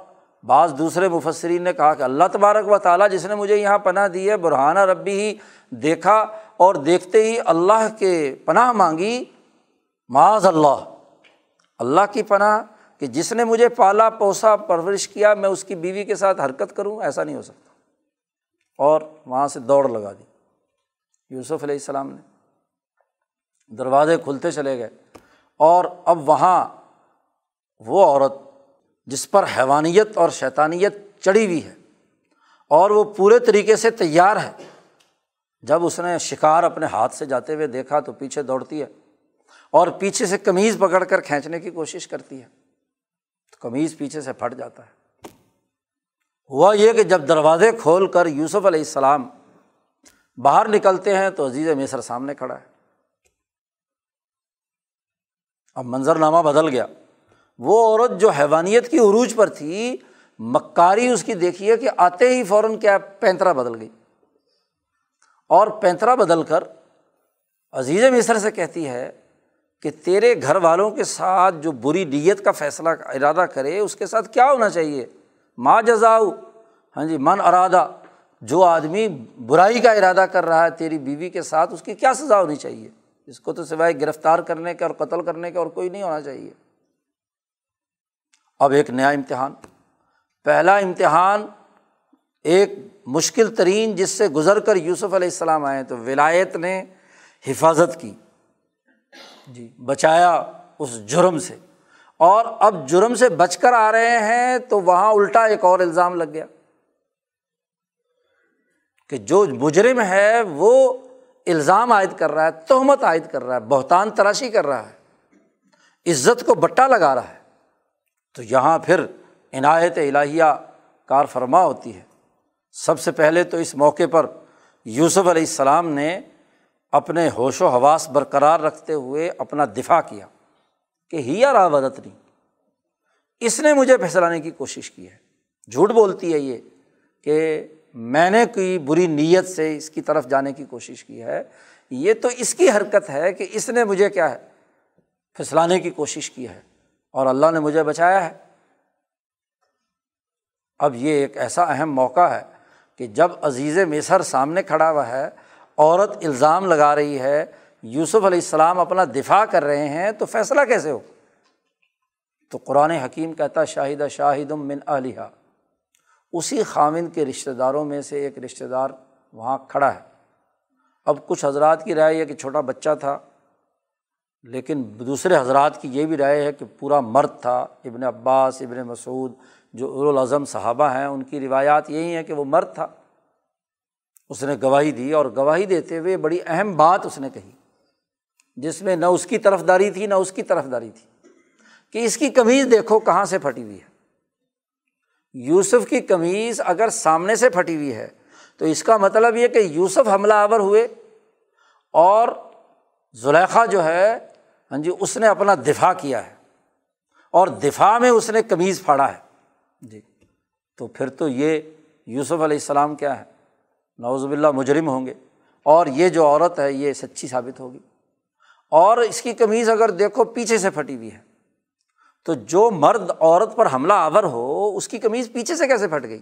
بعض بعض دوسرے مفسرین نے کہا کہ اللہ تبارک و تعالیٰ جس نے مجھے یہاں پناہ دی ہے، برہانہ ربی ہی دیکھا اور دیکھتے ہی اللہ کے پناہ مانگی۔ معاذ اللہ۔ اللہ کی پناہ کہ جس نے مجھے پالا، پوسا، پرورش کیا، میں اس کی بیوی کے ساتھ حرکت کروں، ایسا نہیں ہو سکتا۔ اور وہاں سے دوڑ لگا دی۔ یوسف علیہ السلام نے۔ دروازے کھلتے چلے گئے۔ اور اب وہاں وہ عورت جس پر حیوانیت اور شیطانیت چڑھی ہوئی ہے اور وہ پورے طریقے سے تیار ہے۔ جب اس نے شکار اپنے ہاتھ سے جاتے ہوئے دیکھا تو پیچھے دوڑتی ہے اور پیچھے سے کمیز پکڑ کر کھینچنے کی کوشش کرتی ہے۔ تو کمیز پیچھے سے پھٹ جاتا ہے۔ ہوا یہ کہ جب دروازے کھول کر یوسف علیہ السلام باہر نکلتے ہیں تو عزیز مصر سامنے کھڑا ہے۔ اب منظر نامہ بدل گیا۔ وہ عورت جو حیوانیت کی عروج پر تھی، مکاری اس کی دیکھیے کہ آتے ہی فوراً کیا پینترا بدل گئی۔ اور پینترا بدل کر عزیز مصر سے کہتی ہے کہ تیرے گھر والوں کے ساتھ جو بری نیت کا فیصلہ ارادہ کرے، اس کے ساتھ کیا ہونا چاہیے؟ ماں جزاؤ۔ ہاں جی من ارادہ جو آدمی برائی کا ارادہ کر رہا ہے تیری بیوی کے ساتھ، اس کی کیا سزا ہونی چاہیے؟ اس کو تو سوائے گرفتار کرنے کے اور قتل کرنے کے اور کوئی نہیں ہونا چاہیے۔ اب ایک نیا امتحان۔ پہلا امتحان ایک مشکل ترین جس سے گزر کر یوسف علیہ السلام آئے تو ولایت نے حفاظت کی۔ جی۔ بچایا اس جرم سے۔ اور اب جرم سے بچ کر آ رہے ہیں تو وہاں الٹا ایک اور الزام لگ گیا۔ کہ جو مجرم ہے وہ الزام عائد کر رہا ہے تہمت عائد کر رہا ہے بہتان تراشی کر رہا ہے عزت کو بٹا لگا رہا ہے۔ تو یہاں پھر عنایت الہیہ کار فرما ہوتی ہے۔ سب سے پہلے تو اس موقع پر یوسف علیہ السلام نے اپنے ہوش و حواس برقرار رکھتے ہوئے اپنا دفاع کیا کہ ہی راودت نہیں۔ اس نے مجھے پھسلانے کی کوشش کی ہے۔ جھوٹ بولتی ہے یہ کہ میں نے کوئی بری نیت سے اس کی طرف جانے کی کوشش کی ہے۔ یہ تو اس کی حرکت ہے کہ اس نے مجھے کیا ہے؟ پھسلانے کی کوشش کی ہے۔ اور اللہ نے مجھے بچایا ہے۔ اب یہ ایک ایسا اہم موقع ہے کہ جب عزیز مصر سامنے کھڑا ہوا ہے، عورت الزام لگا رہی ہے، یوسف علیہ السلام اپنا دفاع کر رہے ہیں، تو فیصلہ کیسے ہو؟ تو قرآن حکیم کہتا شاہدہ شاہد من علیہ اسی خامن کے رشتہ داروں میں سے ایک رشتہ دار وہاں کھڑا ہے۔ اب کچھ حضرات کی رائے ہے کہ چھوٹا بچہ تھا لیکن دوسرے حضرات کی یہ بھی رائے ہے کہ پورا مرد تھا، ابن عباس، ابن مسعود، جو ارالاظم صحابہ ہیں، ان کی روایات یہی ہیں کہ وہ مرد تھا۔ اس نے گواہی دی اور گواہی دیتے ہوئے بڑی اہم بات اس نے کہی، جس میں نہ اس کی طرف داری تھی، نہ اس کی طرف داری تھی۔ کہ اس کی کمیز دیکھو کہاں سے پھٹی ہوئی ہے۔ یوسف کی کمیز اگر سامنے سے پھٹی ہوئی ہے، تو اس کا مطلب یہ کہ یوسف حملہ آور ہوئے اور زلیخا جو ہے ہاں جی اس نے اپنا دفاع کیا ہے اور دفاع میں اس نے کمیز پھاڑا ہے۔ جی۔ تو پھر تو یہ یوسف علیہ السلام کیا ہے؟ نوز باللہ مجرم ہوں گے۔ اور یہ جو عورت ہے یہ سچی ثابت ہوگی۔ اور اس کی کمیز اگر دیکھو پیچھے سے پھٹی ہوئی ہے۔ تو جو مرد عورت پر حملہ آور ہو اس کی کمیز پیچھے سے کیسے پھٹ گئی؟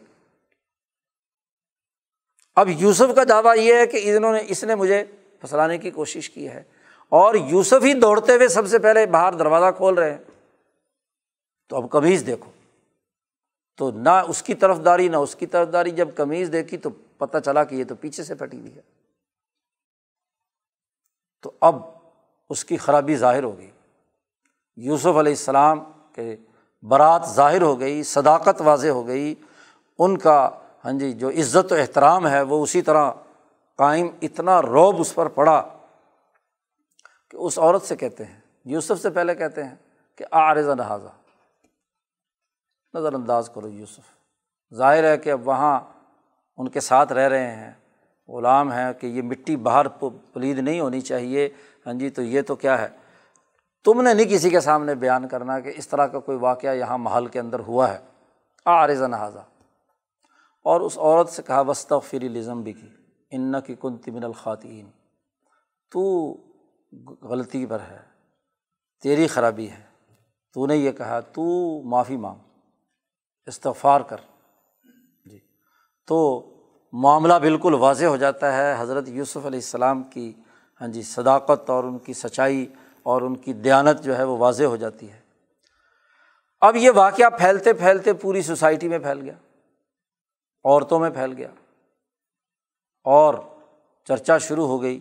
اب یوسف کا دعویٰ یہ ہے کہ انہوں نے اس نے مجھے پھنسلانے کی کوشش کی ہے۔ اور یوسف ہی دوڑتے ہوئے سب سے پہلے باہر دروازہ کھول رہے ہیں۔ تو اب کمیز دیکھو۔ تو نہ اس کی طرف داری نہ اس کی طرف داری جب کمیز دیکھی تو پتہ چلا کہ یہ تو پیچھے سے پھٹی ہوئی ہے۔ تو اب اس کی خرابی ظاہر ہو گئی۔ یوسف علیہ السلام کے برات ظاہر ہو گئی، صداقت واضح ہو گئی۔ ان کا ہاں جی جو عزت و احترام ہے وہ اسی طرح قائم، اتنا روب اس پر پڑا۔ کہ اس عورت سے کہتے ہیں، یوسف سے پہلے کہتے ہیں کہ آرزہ نہذا نظر انداز کرو یوسف۔ ظاہر ہے کہ اب وہاں ان کے ساتھ رہ رہے ہیں۔ غلام ہیں کہ یہ مٹی باہر پلید نہیں ہونی چاہیے۔ ہاں جی تو یہ تو کیا ہے؟ تم نے نہیں کسی کے سامنے بیان کرنا کہ اس طرح کا کوئی واقعہ یہاں محل کے اندر ہوا ہے۔ آرزہ نہذا اور اس عورت سے کہا وسط فری لزم بھی کی ان کی کن تمن الخواتین تو غلطی پر ہے، تیری خرابی ہے۔ تو نے یہ کہا، تو معافی مانگ، استغفار کر۔ جی۔ تو معاملہ بالکل واضح ہو جاتا ہے۔ حضرت یوسف علیہ السلام کی ہاں جی صداقت اور ان کی سچائی اور ان کی دیانت جو ہے وہ واضح ہو جاتی ہے۔ اب یہ واقعہ پھیلتے پھیلتے پوری سوسائٹی میں پھیل گیا، عورتوں میں پھیل گیا اور چرچا شروع ہو گئی۔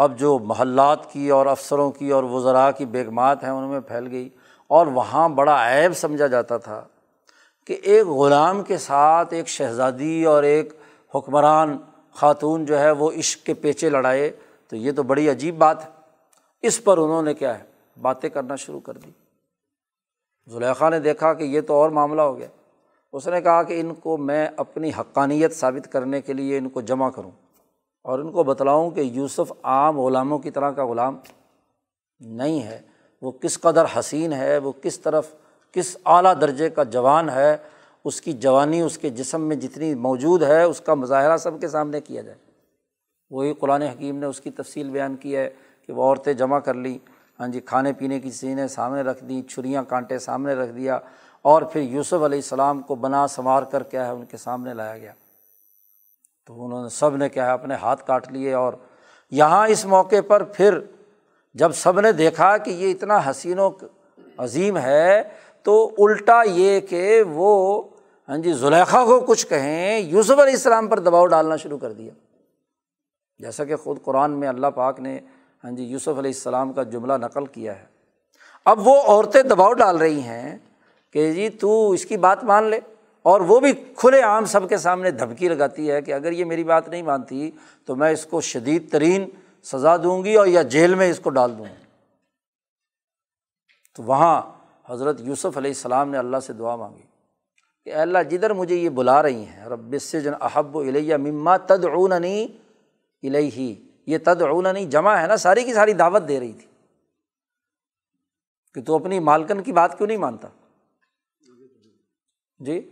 اب جو محلات کی اور افسروں کی اور وزراء کی بیگمات ہیں، ان میں پھیل گئی۔ اور وہاں بڑا عیب سمجھا جاتا تھا کہ ایک غلام کے ساتھ ایک شہزادی اور ایک حکمران خاتون جو ہے، وہ عشق کے پیچے لڑائے۔ تو یہ تو بڑی عجیب بات ہے۔ اس پر انہوں نے کیا ہے؟ باتیں کرنا شروع کر دی۔ زلیخا نے دیکھا کہ یہ تو اور معاملہ ہو گیا۔ اس نے کہا کہ ان کو میں اپنی حقانیت ثابت کرنے کے لیے ان کو جمع کروں۔ اور ان کو بتلاؤں کہ یوسف عام غلاموں کی طرح کا غلام نہیں ہے۔ وہ کس قدر حسین ہے، وہ کس طرف، کس اعلیٰ درجے کا جوان ہے، اس کی جوانی، اس کے جسم میں جتنی موجود ہے، اس کا مظاہرہ سب کے سامنے کیا جائے۔ وہی قرآن حکیم نے اس کی تفصیل بیان کی ہے کہ وہ عورتیں جمع کر لیں۔ ہاں جی کھانے پینے کی چیزیں سامنے رکھ دیں، چھریاں، کانٹے سامنے رکھ دیا اور پھر یوسف علیہ السلام کو بنا سنوار کر کیا ہے ان کے سامنے لایا گیا۔ تو انہوں نے سب نے کیا ہے، اپنے ہاتھ کاٹ لیے اور یہاں اس موقع پر پھر جب سب نے دیکھا کہ یہ اتنا حسین و عظیم ہے، تو الٹا یہ کہ وہ ہاں جی زلیخا کو کچھ کہیں یوسف علیہ السلام پر دباؤ ڈالنا شروع کر دیا۔ جیسا کہ خود قرآن میں اللہ پاک نے ہاں جی یوسف علیہ السلام کا جملہ نقل کیا ہے۔ اب وہ عورتیں دباؤ ڈال رہی ہیں کہ جی تو اس کی بات مان لے۔ اور وہ بھی کھلے عام سب کے سامنے دھمکی لگاتی ہے کہ اگر یہ میری بات نہیں مانتی تو میں اس کو شدید ترین سزا دوں گی اور یا جیل میں اس کو ڈال دوں گی۔ تو وہاں حضرت یوسف علیہ السلام نے اللہ سے دعا مانگی کہ اللہ جدھر مجھے یہ بلا رہی ہیں، رب سے جن احب و الیہ مما تدعوننی الیہ، یہ تدعوننی جمع ہے نا، ساری کی ساری دعوت دے رہی تھی۔ کہ تو اپنی مالکن کی بات کیوں نہیں مانتا؟ جی؟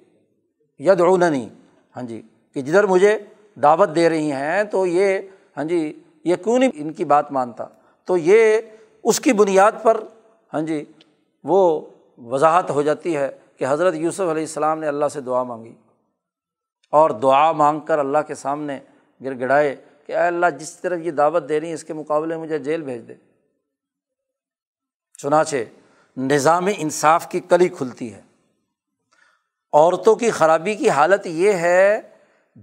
ید نہیں ہاں جی کہ جدھر مجھے دعوت دے رہی ہیں تو یہ ہاں جی یہ کیوں نہیں ان کی بات مانتا؟ تو یہ اس کی بنیاد پر ہاں جی وہ وضاحت ہو جاتی ہے کہ حضرت یوسف علیہ السلام نے اللہ سے دعا مانگی۔ اور دعا مانگ کر اللہ کے سامنے گر گڑائے کہ اے اللہ، جس طرف یہ دعوت دے رہی ہے اس کے مقابلے مجھے جیل بھیج دے۔ چنانچہ، نظام انصاف کی کلی کھلتی ہے۔ عورتوں کی خرابی کی حالت یہ ہے،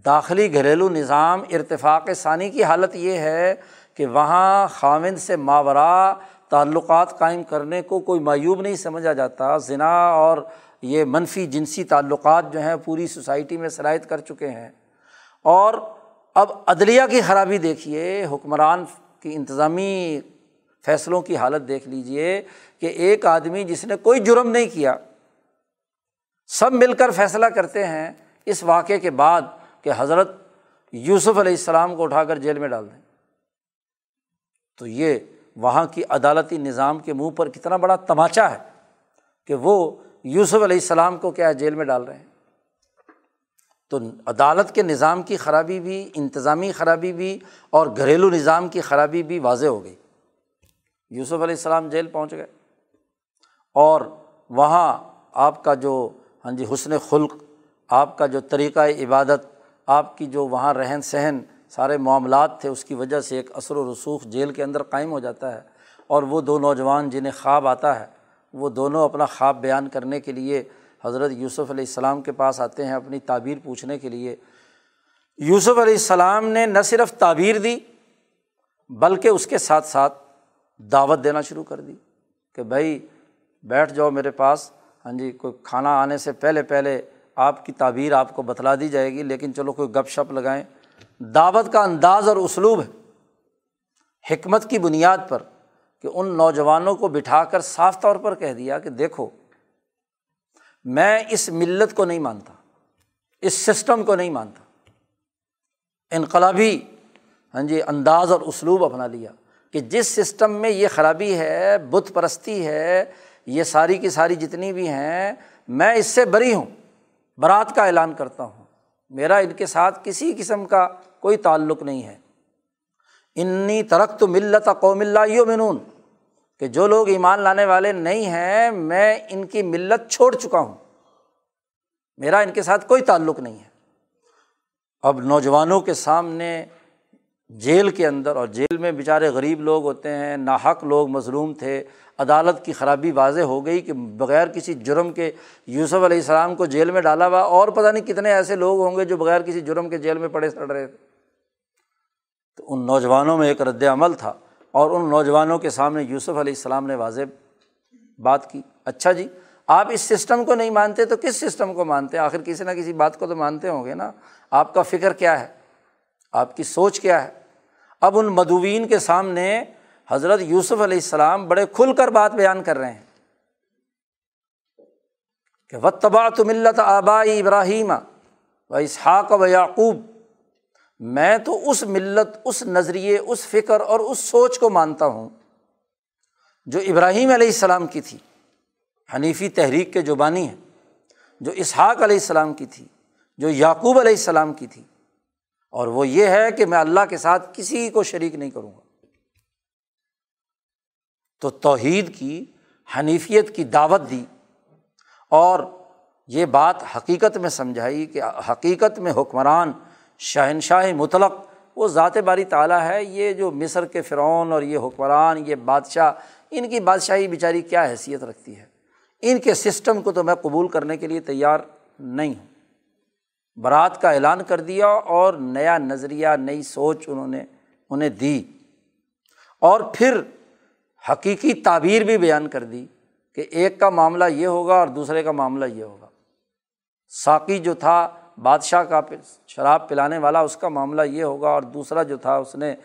داخلی گھریلو نظام ارتفاق ثانی کی حالت یہ ہے کہ وہاں خامند سے ماورا تعلقات قائم کرنے کو کوئی معیوب نہیں سمجھا جاتا۔ ذنا اور یہ منفی جنسی تعلقات جو ہیں پوری سوسائٹی میں شرائط کر چکے ہیں۔ اور اب عدلیہ کی خرابی دیکھیے، حکمران کی انتظامی فیصلوں کی حالت دیکھ لیجیے کہ ایک آدمی جس نے کوئی جرم نہیں کیا سب مل کر فیصلہ کرتے ہیں اس واقعے کے بعد کہ حضرت یوسف علیہ السلام کو اٹھا کر جیل میں ڈال دیں۔ تو یہ وہاں کی عدالتی نظام کے منہ پر کتنا بڑا تماچا ہے کہ وہ یوسف علیہ السلام کو کیا جیل میں ڈال رہے ہیں۔ تو عدالت کے نظام کی خرابی بھی، انتظامی خرابی بھی اور گھریلو نظام کی خرابی بھی واضح ہو گئی۔ یوسف علیہ السلام جیل پہنچ گئے اور وہاں آپ کا جو ہاں جی حسن خلق، آپ کا جو طریقۂ عبادت، آپ کی جو وہاں رہن سہن، سارے معاملات تھے، اس کی وجہ سے ایک اثر و رسوخ جیل کے اندر قائم ہو جاتا ہے۔ اور وہ دو نوجوان جنہیں خواب آتا ہے، وہ دونوں اپنا خواب بیان کرنے کے لیے حضرت یوسف علیہ السلام کے پاس آتے ہیں اپنی تعبیر پوچھنے کے لیے۔ یوسف علیہ السلام نے نہ صرف تعبیر دی، بلکہ اس کے ساتھ ساتھ دعوت دینا شروع کر دی کہ بھائی بیٹھ جاؤ میرے پاس ہاں جی کوئی کھانا آنے سے پہلے پہلے آپ کی تعبیر آپ کو بتلا دی جائے گی، لیکن چلو کوئی گپ شپ لگائیں۔ دعوت کا انداز اور اسلوب ہے۔ حکمت کی بنیاد پر کہ ان نوجوانوں کو بٹھا کر صاف طور پر کہہ دیا کہ دیکھو، میں اس ملت کو نہیں مانتا، اس سسٹم کو نہیں مانتا۔ انقلابی ہاں جی انداز اور اسلوب اپنا لیا کہ جس سسٹم میں یہ خرابی ہے، بت پرستی ہے یہ ساری کی ساری جتنی بھی ہیں، میں اس سے بری ہوں، برات کا اعلان کرتا ہوں۔ میرا ان کے ساتھ کسی قسم کا کوئی تعلق نہیں ہے۔ انی ترق تو ملت قوم اللہ یو منون کہ جو لوگ ایمان لانے والے نہیں ہیں، میں ان کی ملت چھوڑ چکا ہوں۔ میرا ان کے ساتھ کوئی تعلق نہیں ہے۔ اب نوجوانوں کے سامنے جیل کے اندر، اور جیل میں بیچارے غریب لوگ ہوتے ہیں، ناحق لوگ مظلوم تھے، عدالت کی خرابی واضح ہو گئی کہ بغیر کسی جرم کے یوسف علیہ السلام کو جیل میں ڈالا ہوا، اور پتہ نہیں کتنے ایسے لوگ ہوں گے جو بغیر کسی جرم کے جیل میں پڑے سڑ رہے تھے۔ تو ان نوجوانوں میں ایک رد عمل تھا، اور ان نوجوانوں کے سامنے یوسف علیہ السلام نے واضح بات کی۔ اچھا جی آپ اس سسٹم کو نہیں مانتے تو کس سسٹم کو مانتے؟ ہیں آخر کسی نہ کسی بات کو تو مانتے ہوں گے نا۔ آپ کا فکر کیا ہے؟ آپ کی سوچ کیا ہے؟ اب ان مدوین کے سامنے حضرت یوسف علیہ السلام بڑے کھل کر بات بیان کر رہے ہیں کہ و تبا تو ملت آبائی ابراہیم و اسحاق و یعقوب میں تو اس ملت، اس نظریے، اس فکر اور اس سوچ کو مانتا ہوں جو ابراہیم علیہ السلام کی تھی۔ حنیفی تحریک کے جو بانی ہیں۔ جو اسحاق علیہ السلام کی تھی، جو یعقوب علیہ السلام کی تھی۔ اور وہ یہ ہے کہ میں اللہ کے ساتھ کسی کو شریک نہیں کروں گا۔ تو توحید کی، حنیفیت کی دعوت دی اور یہ بات حقیقت میں سمجھائی کہ حقیقت میں حکمران شہنشاہ مطلق، وہ ذات باری تعالیٰ ہے، یہ جو مصر کے فرعون اور یہ حکمران، یہ بادشاہ، ان کی بادشاہی بیچاری کیا حیثیت رکھتی ہے؟ ان کے سسٹم کو تو میں قبول کرنے کے لیے تیار نہیں ہوں۔ برات کا اعلان کر دیا اور نیا نظریہ، نئی سوچ انہوں نے، انہیں دی۔ اور پھر حقیقی تعبیر بھی بیان کر دی کہ ایک کا معاملہ یہ ہوگا اور دوسرے کا معاملہ یہ ہوگا۔ ساقی جو تھا، بادشاہ کا شراب پلانے والا، اس کا معاملہ یہ ہوگا اور دوسرا جو تھا، اس نے،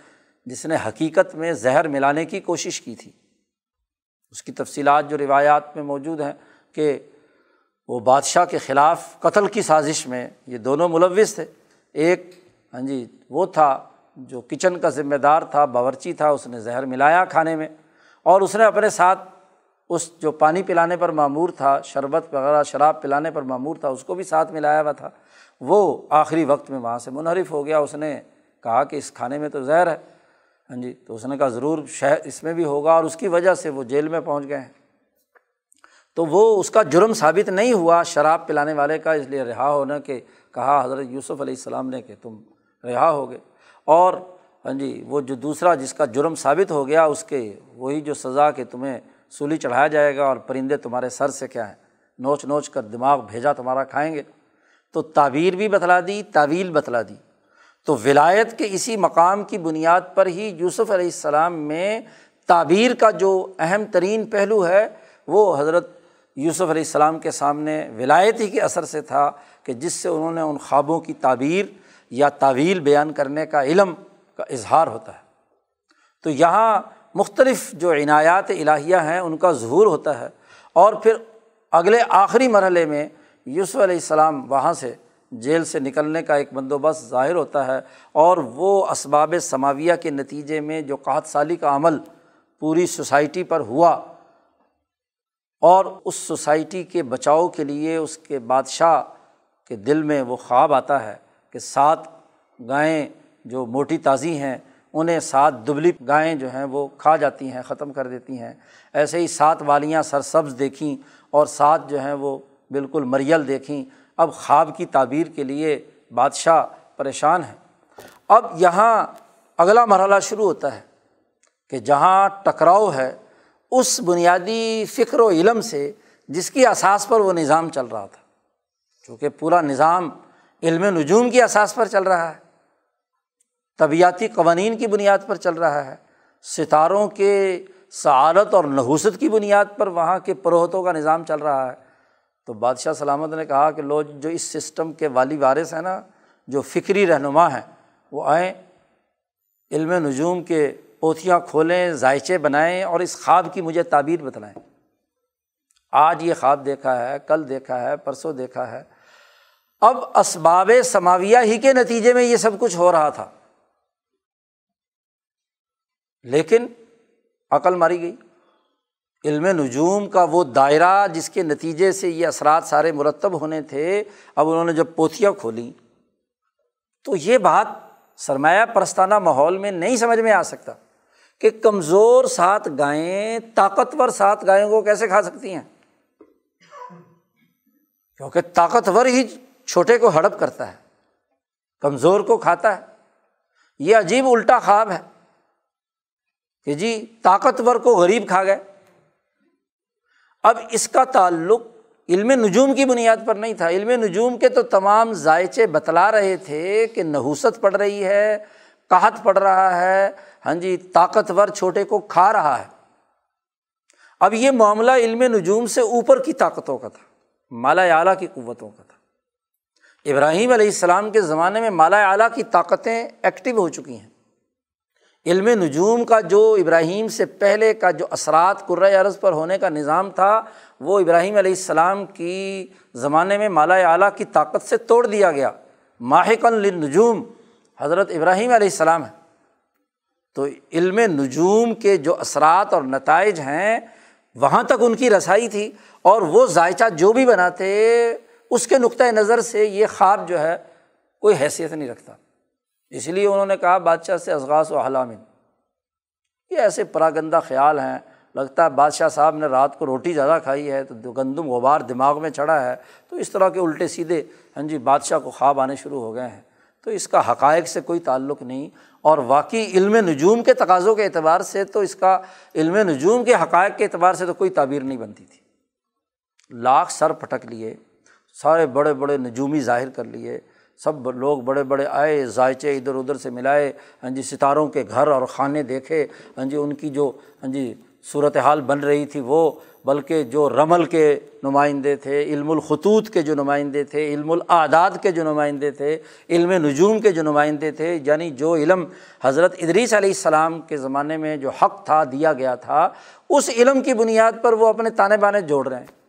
جس نے حقیقت میں زہر ملانے کی کوشش کی تھی۔ اس کی تفصیلات جو روایات میں موجود ہیں کہ وہ بادشاہ کے خلاف قتل کی سازش میں یہ دونوں ملوث تھے۔ ایک ہاں جی وہ تھا جو کچن کا ذمہ دار تھا، باورچی تھا، اس نے زہر ملایا کھانے میں اور اس نے اپنے ساتھ اس جو پانی پلانے پر معمور تھا، شربت وغیرہ، شراب پلانے پر معمور تھا، اس کو بھی ساتھ ملایا ہوا تھا۔ وہ آخری وقت میں وہاں سے منحرف ہو گیا۔ اس نے کہا کہ اس کھانے میں تو زہر ہے ہاں جی تو اس نے کہا ضرور شہر اس میں بھی ہوگا اور اس کی وجہ سے وہ جیل میں پہنچ گئے ہیں۔ تو وہ اس کا جرم ثابت نہیں ہوا شراب پلانے والے کا، اس لیے رہا ہونے کے کہا حضرت یوسف علیہ السلام نے کہ تم رہا ہو گئے اور ہاں جی وہ جو دوسرا جس کا جرم ثابت ہو گیا، اس کے وہی جو سزا کہ تمہیں سولی چڑھایا جائے گا اور پرندے تمہارے سر سے کیا ہے، نوچ نوچ کر دماغ بھیجا تمہارا کھائیں گے۔ تو تعبیر بھی بتلا دی، تعویل بتلا دی۔ تو ولایت کے اسی مقام کی بنیاد پر ہی یوسف علیہ السلام میں تعبیر کا جو اہم ترین پہلو ہے، وہ حضرت یوسف علیہ السلام کے سامنے ولایت ہی کے اثر سے تھا کہ جس سے انہوں نے ان خوابوں کی تعبیر یا تعویل بیان کرنے کا علم کا اظہار ہوتا ہے۔ تو یہاں مختلف جو عنایات الہیہ ہیں، ان کا ظہور ہوتا ہے۔ اور پھر اگلے آخری مرحلے میں یوسف علیہ السلام وہاں سے جیل سے نکلنے کا ایک بندوبست ظاہر ہوتا ہے۔ اور وہ اسباب سماویہ کے نتیجے میں جو قحط سالی کا عمل پوری سوسائٹی پر ہوا اور اس سوسائٹی کے بچاؤ کے لیے اس کے بادشاہ کے دل میں وہ خواب آتا ہے کہ سات گائیں جو موٹی تازی ہیں، انہیں سات دبلی گائیں جو ہیں وہ کھا جاتی ہیں، ختم کر دیتی ہیں۔ ایسے ہی سات والیاں سرسبز دیکھیں اور سات جو ہیں وہ بالکل مریل دیکھیں۔ اب خواب کی تعبیر کے لیے بادشاہ پریشان ہے اب یہاں اگلا مرحلہ شروع ہوتا ہے کہ جہاں ٹکراؤ ہے اس بنیادی فکر و علم سے جس کی اساس پر وہ نظام چل رہا تھا۔ چونکہ پورا نظام علم نجوم کی اساس پر چل رہا ہے۔ طبیعتی قوانین کی بنیاد پر چل رہا ہے۔ ستاروں کے سعادت اور نحوست کی بنیاد پر وہاں کے پروہتوں کا نظام چل رہا ہے۔ تو بادشاہ سلامت نے کہا کہ لوگ جو اس سسٹم کے والی وارث ہیں نا، جو فکری رہنما ہیں، وہ آئیں، علم نجوم کے پوتھیاں کھولیں ذائچے بنائیں اور اس خواب کی مجھے تعبیر بتلائیں۔ آج یہ خواب دیکھا ہے، کل دیکھا ہے، پرسوں دیکھا ہے۔ اب اسباب سماویہ ہی کے نتیجے میں یہ سب کچھ ہو رہا تھا۔ لیکن عقل ماری گئی۔ علم نجوم کا وہ دائرہ جس کے نتیجے سے یہ اثرات سارے مرتب ہونے تھے، اب انہوں نے جب پوتھیاں کھولیں تو یہ بات سرمایہ پرستانہ ماحول میں نہیں سمجھ میں آ سکتا۔ کہ کمزور سات گائیں طاقتور سات گائےوں کو کیسے کھا سکتی ہیں؟ کیونکہ طاقتور ہی چھوٹے کو ہڑپ کرتا ہے، کمزور کو کھاتا ہے۔ یہ عجیب الٹا خواب ہے کہ جی طاقتور کو غریب کھا گئے۔ اب اس کا تعلق علم نجوم کی بنیاد پر نہیں تھا۔ علم نجوم کے تو تمام ذائچے بتلا رہے تھے کہ نحوست پڑ رہی ہے قحط پڑ رہا ہے ہاں جی طاقتور چھوٹے کو کھا رہا ہے۔ اب یہ معاملہ علم نجوم سے اوپر کی طاقتوں کا تھا، مالا اعلیٰ کی قوتوں کا تھا۔ ابراہیم علیہ السلام کے زمانے میں مالا اعلیٰ کی طاقتیں ایکٹیو ہو چکی ہیں۔ علم نجوم کا جو ابراہیم سے پہلے کا جو اثرات قرۂۂ عرض پر ہونے کا نظام تھا، وہ ابراہیم علیہ السلام کی زمانے میں مالا اعلیٰ کی طاقت سے توڑ دیا گیا۔ ماہک النجوم حضرت ابراہیم علیہ السلام ہے تو علم نجوم کے جو اثرات اور نتائج ہیں، وہاں تک ان کی رسائی تھی اور وہ ذائچہ جو بھی بناتے، اس کے نقطۂ نظر سے یہ خواب جو ہے، کوئی حیثیت نہیں رکھتا۔ اس لیے انہوں نے کہا، بادشاہ سے ازغاس و حلامن یہ ایسے پراگندہ خیال ہیں۔ لگتا ہے بادشاہ صاحب نے رات کو روٹی زیادہ کھائی ہے، تو گندم غبار دماغ میں چڑھا ہے۔ تو اس طرح کے الٹے سیدھے ہاں جی بادشاہ کو خواب آنے شروع ہو گئے ہیں۔ تو اس کا حقائق سے کوئی تعلق نہیں اور واقعی علم نجوم کے تقاضوں کے اعتبار سے تو اس کا علم نجوم کے حقائق کے اعتبار سے تو کوئی تعبیر نہیں بنتی تھی۔ لاکھ سر پھٹک لیے، سارے بڑے بڑے نجومی ظاہر کر لیے، سب لوگ بڑے بڑے آئے ذائچے ادھر ادھر سے ملائے ہاں جی ستاروں کے گھر اور خانے دیکھے ہاں جی ان کی جو ہاں جی صورت حال بن رہی تھی وہ بلکہ جو رمل کے نمائندے تھے، علم الخطوط کے جو نمائندے تھے، علم الاعداد کے جو نمائندے تھے، علم نجوم کے جو نمائندے تھے یعنی جو علم حضرت ادریس علیہ السلام کے زمانے میں جو حق تھا، دیا گیا تھا، اس علم کی بنیاد پر وہ اپنے تانے بانے جوڑ رہے ہیں۔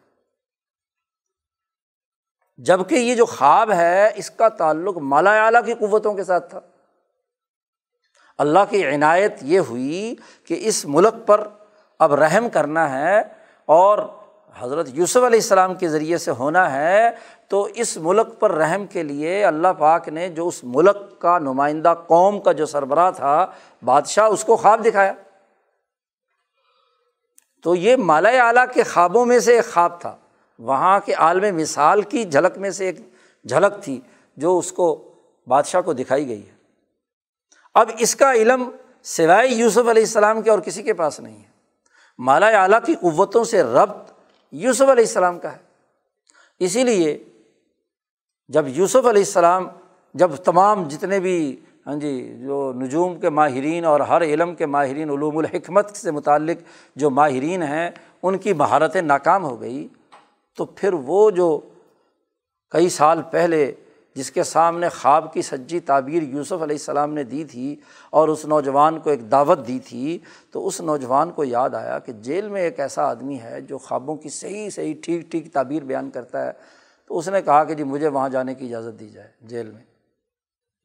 جبکہ یہ جو خواب ہے، اس کا تعلق مالا اعلیٰ کی قوتوں کے ساتھ تھا۔ اللہ کی عنایت یہ ہوئی کہ اس ملک پر اب رحم کرنا ہے اور حضرت یوسف علیہ السلام کے ذریعے سے ہونا ہے، تو اس ملک پر رحم کے لیے اللہ پاک نے جو اس ملک کا نمائندہ قوم کا جو سربراہ تھا، بادشاہ اس کو خواب دکھایا۔ تو یہ مالا اعلیٰ کے خوابوں میں سے ایک خواب تھا۔ وہاں کے عالم مثال کی جھلک میں سے ایک جھلک تھی جو اس کو بادشاہ کو دکھائی گئی ہے۔ اب اس کا علم سوائے یوسف علیہ السلام کے اور کسی کے پاس نہیں ہے۔ مالا اعلیٰ کی قوتوں سے ربط یوسف علیہ السلام کا ہے۔ اسی لیے جب یوسف علیہ السلام، جب تمام جتنے بھی ہاں جی جو نجوم کے ماہرین اور ہر علم کے ماہرین، علوم الحکمت سے متعلق جو ماہرین ہیں، ان کی مہارتیں ناکام ہو گئی، تو پھر وہ جو کئی سال پہلے جس کے سامنے خواب کی سچی تعبیر یوسف علیہ السلام نے دی تھی اور اس نوجوان کو ایک دعوت دی تھی، تو اس نوجوان کو یاد آیا کہ جیل میں ایک ایسا آدمی ہے جو خوابوں کی صحیح صحیح ٹھیک ٹھیک تعبیر بیان کرتا ہے۔ تو اس نے کہا کہ جی مجھے وہاں جانے کی اجازت دی جائے جیل میں۔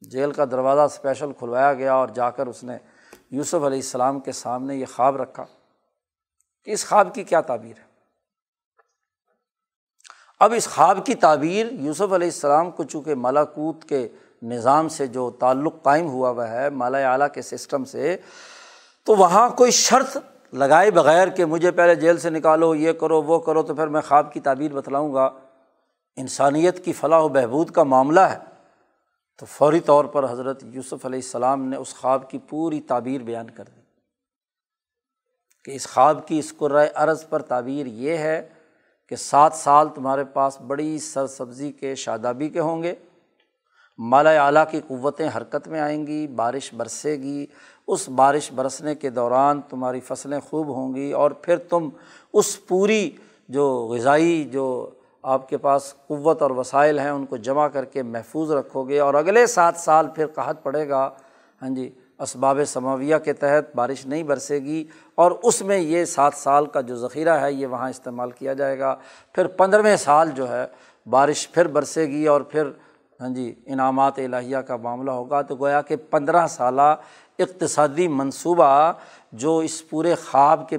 جیل کا دروازہ اسپیشل کھلوایا گیا اور جا کر اس نے یوسف علیہ السلام کے سامنے یہ خواب رکھا۔ کہ اس خواب کی کیا تعبیر ہے؟ اب اس خواب کی تعبیر یوسف علیہ السلام کو چونکہ مالاکوت کے نظام سے جو تعلق قائم ہوا ہوا ہے، مالا اعلیٰ کے سسٹم سے، تو وہاں کوئی شرط لگائے بغیر کہ مجھے پہلے جیل سے نکالو، یہ کرو، وہ کرو، تو پھر میں خواب کی تعبیر بتلاؤں گا۔ انسانیت کی فلاح و بہبود کا معاملہ ہے۔ تو فوری طور پر حضرت یوسف علیہ السلام نے اس خواب کی پوری تعبیر بیان کر دی۔ کہ اس خواب کی اس قرائے عرض پر تعبیر یہ ہے کہ سات سال تمہارے پاس بڑی سر سبزی کے شادابی کے ہوں گے۔ مالا اعلیٰ کی قوتیں حرکت میں آئیں گی، بارش برسے گی۔ اس بارش برسنے کے دوران تمہاری فصلیں خوب ہوں گی اور پھر تم اس پوری جو غذائی جو آپ کے پاس قوت اور وسائل ہیں، ان کو جمع کر کے محفوظ رکھو گے۔ اور اگلے سات سال پھر قحط پڑے گا۔ ہاں جی اسباب سماویہ کے تحت بارش نہیں برسے گی اور اس میں یہ سات سال کا جو ذخیرہ ہے یہ وہاں استعمال کیا جائے گا۔ پھر پندرہویں سال جو ہے بارش پھر برسے گی اور پھر ہاں جی انعامات الہیہ کا معاملہ ہوگا۔ تو گویا کہ پندرہ سالہ اقتصادی منصوبہ جو اس پورے خواب کے،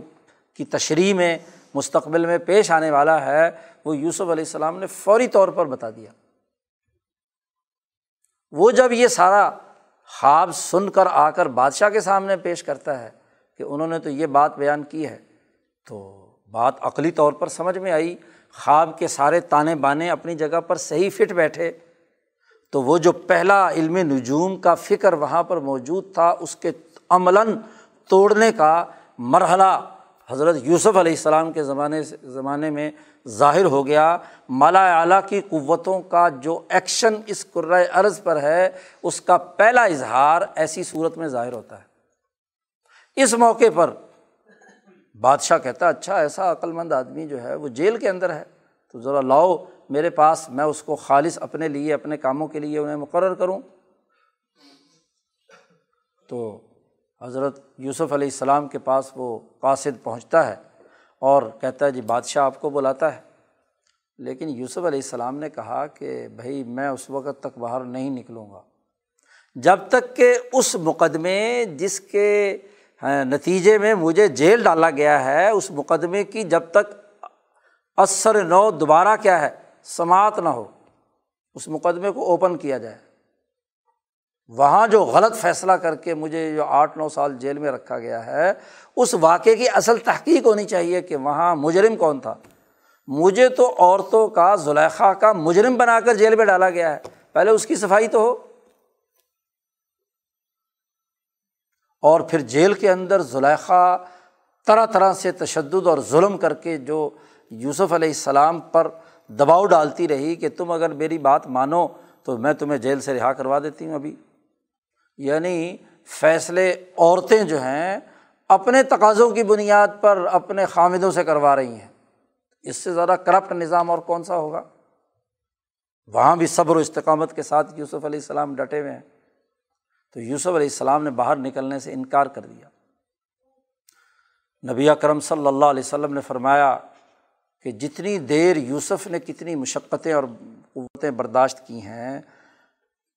کی تشریح میں، مستقبل میں پیش آنے والا ہے، وہ یوسف علیہ السلام نے فوری طور پر بتا دیا۔ وہ جب یہ سارا خواب سن کر آ کر بادشاہ کے سامنے پیش کرتا ہے کہ انہوں نے تو یہ بات بیان کی ہے۔ تو بات عقلی طور پر سمجھ میں آئی، خواب کے سارے تانے بانے اپنی جگہ پر صحیح فٹ بیٹھے۔ تو وہ جو پہلا علم نجوم کا فکر وہاں پر موجود تھا، اس کے عملاً توڑنے کا مرحلہ حضرت یوسف علیہ السلام کے زمانے سے زمانے میں ظاہر ہو گیا، مالا اعلیٰ کی قوتوں کا جو ایکشن اس قرۂۂ عرض پر ہے، اس کا پہلا اظہار ایسی صورت میں ظاہر ہوتا ہے۔ اس موقع پر بادشاہ کہتا اچھا ایسا عقلمند آدمی جو ہے، وہ جیل کے اندر ہے۔ تو ذرا لاؤ میرے پاس، میں اس کو خالص اپنے لیے، اپنے کاموں کے لیے انہیں مقرر کروں۔ تو حضرت یوسف علیہ السلام کے پاس وہ قاصد پہنچتا ہے اور کہتا ہے جی بادشاہ آپ کو بلاتا ہے. لیکن یوسف علیہ السلام نے کہا کہ، بھائی، میں اس وقت تک باہر نہیں نکلوں گا۔ جب تک کہ اس مقدمے جس کے ہاں، نتیجے میں مجھے جیل ڈالا گیا ہے، اس مقدمے کی جب تک اثر نو دوبارہ کیا ہے، سماعت نہ ہو، اس مقدمے کو اوپن کیا جائے۔ وہاں جو غلط فیصلہ کر کے مجھے جو آٹھ نو سال جیل میں رکھا گیا ہے، اس واقعے کی اصل تحقیق ہونی چاہیے کہ وہاں مجرم کون تھا۔ مجھے تو عورتوں کا زلیخا کا مجرم بنا کر جیل میں ڈالا گیا ہے۔ پہلے اس کی صفائی تو ہو۔ اور پھر جیل کے اندر زلیخا طرح طرح سے تشدد اور ظلم کر کے جو یوسف علیہ السلام پر دباؤ ڈالتی رہی کہ تم اگر میری بات مانو تو میں تمہیں جیل سے رہا کروا دیتی ہوں ابھی۔ یعنی فیصلے عورتیں جو ہیں اپنے تقاضوں کی بنیاد پر اپنے خامدوں سے کروا رہی ہیں۔ اس سے زیادہ کرپٹ نظام اور کون سا ہوگا؟ وہاں بھی صبر و استقامت کے ساتھ یوسف علیہ السلام ڈٹے ہوئے ہیں۔ تو یوسف علیہ السلام نے باہر نکلنے سے انکار کر دیا۔ نبی کرم صلی اللہ علیہ وسلم نے فرمایا کہ جتنی دیر یوسف نے کتنی مشقتیں اور قوتیں برداشت کی ہیں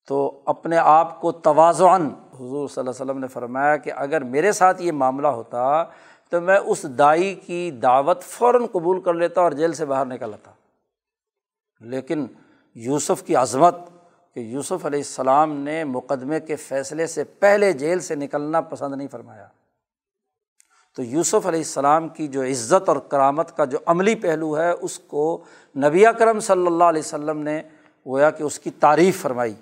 تو اپنے آپ کو توازن حضور صلی اللہ علیہ وسلم نے فرمایا کہ اگر میرے ساتھ یہ معاملہ ہوتا تو میں اس دائی کی دعوت فوراً قبول کر لیتا اور جیل سے باہر نکل آتا۔ لیکن یوسف کی عظمت کہ یوسف علیہ السلام نے مقدمے کے فیصلے سے پہلے جیل سے نکلنا پسند نہیں فرمایا۔ تو یوسف علیہ السلام کی جو عزت اور کرامت کا جو عملی پہلو ہے، اس کو نبی کرم صلی اللہ علیہ وسلم نے گویا کہ اس کی تعریف فرمائی۔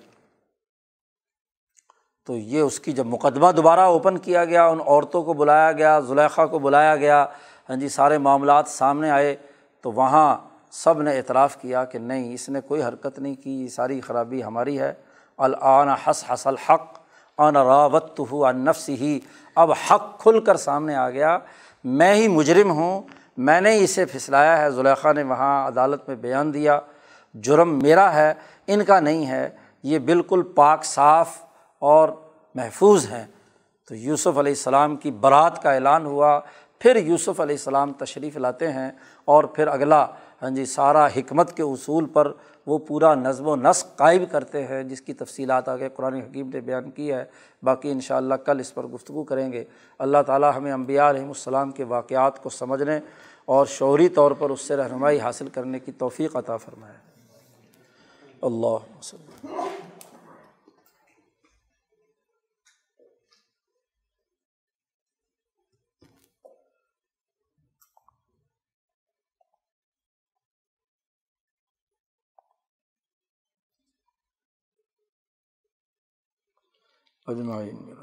تو یہ اس کی جب مقدمہ دوبارہ اوپن کیا گیا، ان عورتوں کو بلایا گیا، زلیخا کو بلایا گیا ہاں جی سارے معاملات سامنے آئے، تو وہاں سب نے اعتراف کیا کہ نہیں، اس نے کوئی حرکت نہیں کی، یہ ساری خرابی ہماری ہے۔ العن حس حسل حق ان راوت ہو ان نفس ہی اب حق کھل کر سامنے آ گیا۔ میں ہی مجرم ہوں، میں نے اسے پھسلایا ہے۔ زلیخا نے وہاں عدالت میں بیان دیا، جرم میرا ہے، ان کا نہیں ہے، یہ بالکل پاک، صاف اور محفوظ ہیں۔ تو یوسف علیہ السلام کی برات کا اعلان ہوا، پھر یوسف علیہ السلام تشریف لاتے ہیں اور پھر اگلا ہاں جی سارا حکمت کے اصول پر وہ پورا نظم و نسق قائم کرتے ہیں، جس کی تفصیلات آگے قرآن حکیم نے بیان کی ہے۔ باقی ان شاء اللہ کل اس پر گفتگو کریں گے۔ اللہ تعالیٰ ہمیں امبیا علیہم السلام کے واقعات کو سمجھنے اور شعوری طور پر اس سے رہنمائی حاصل کرنے کی توفیق عطا فرمائے۔ اللہ وسلم۔ اجمعین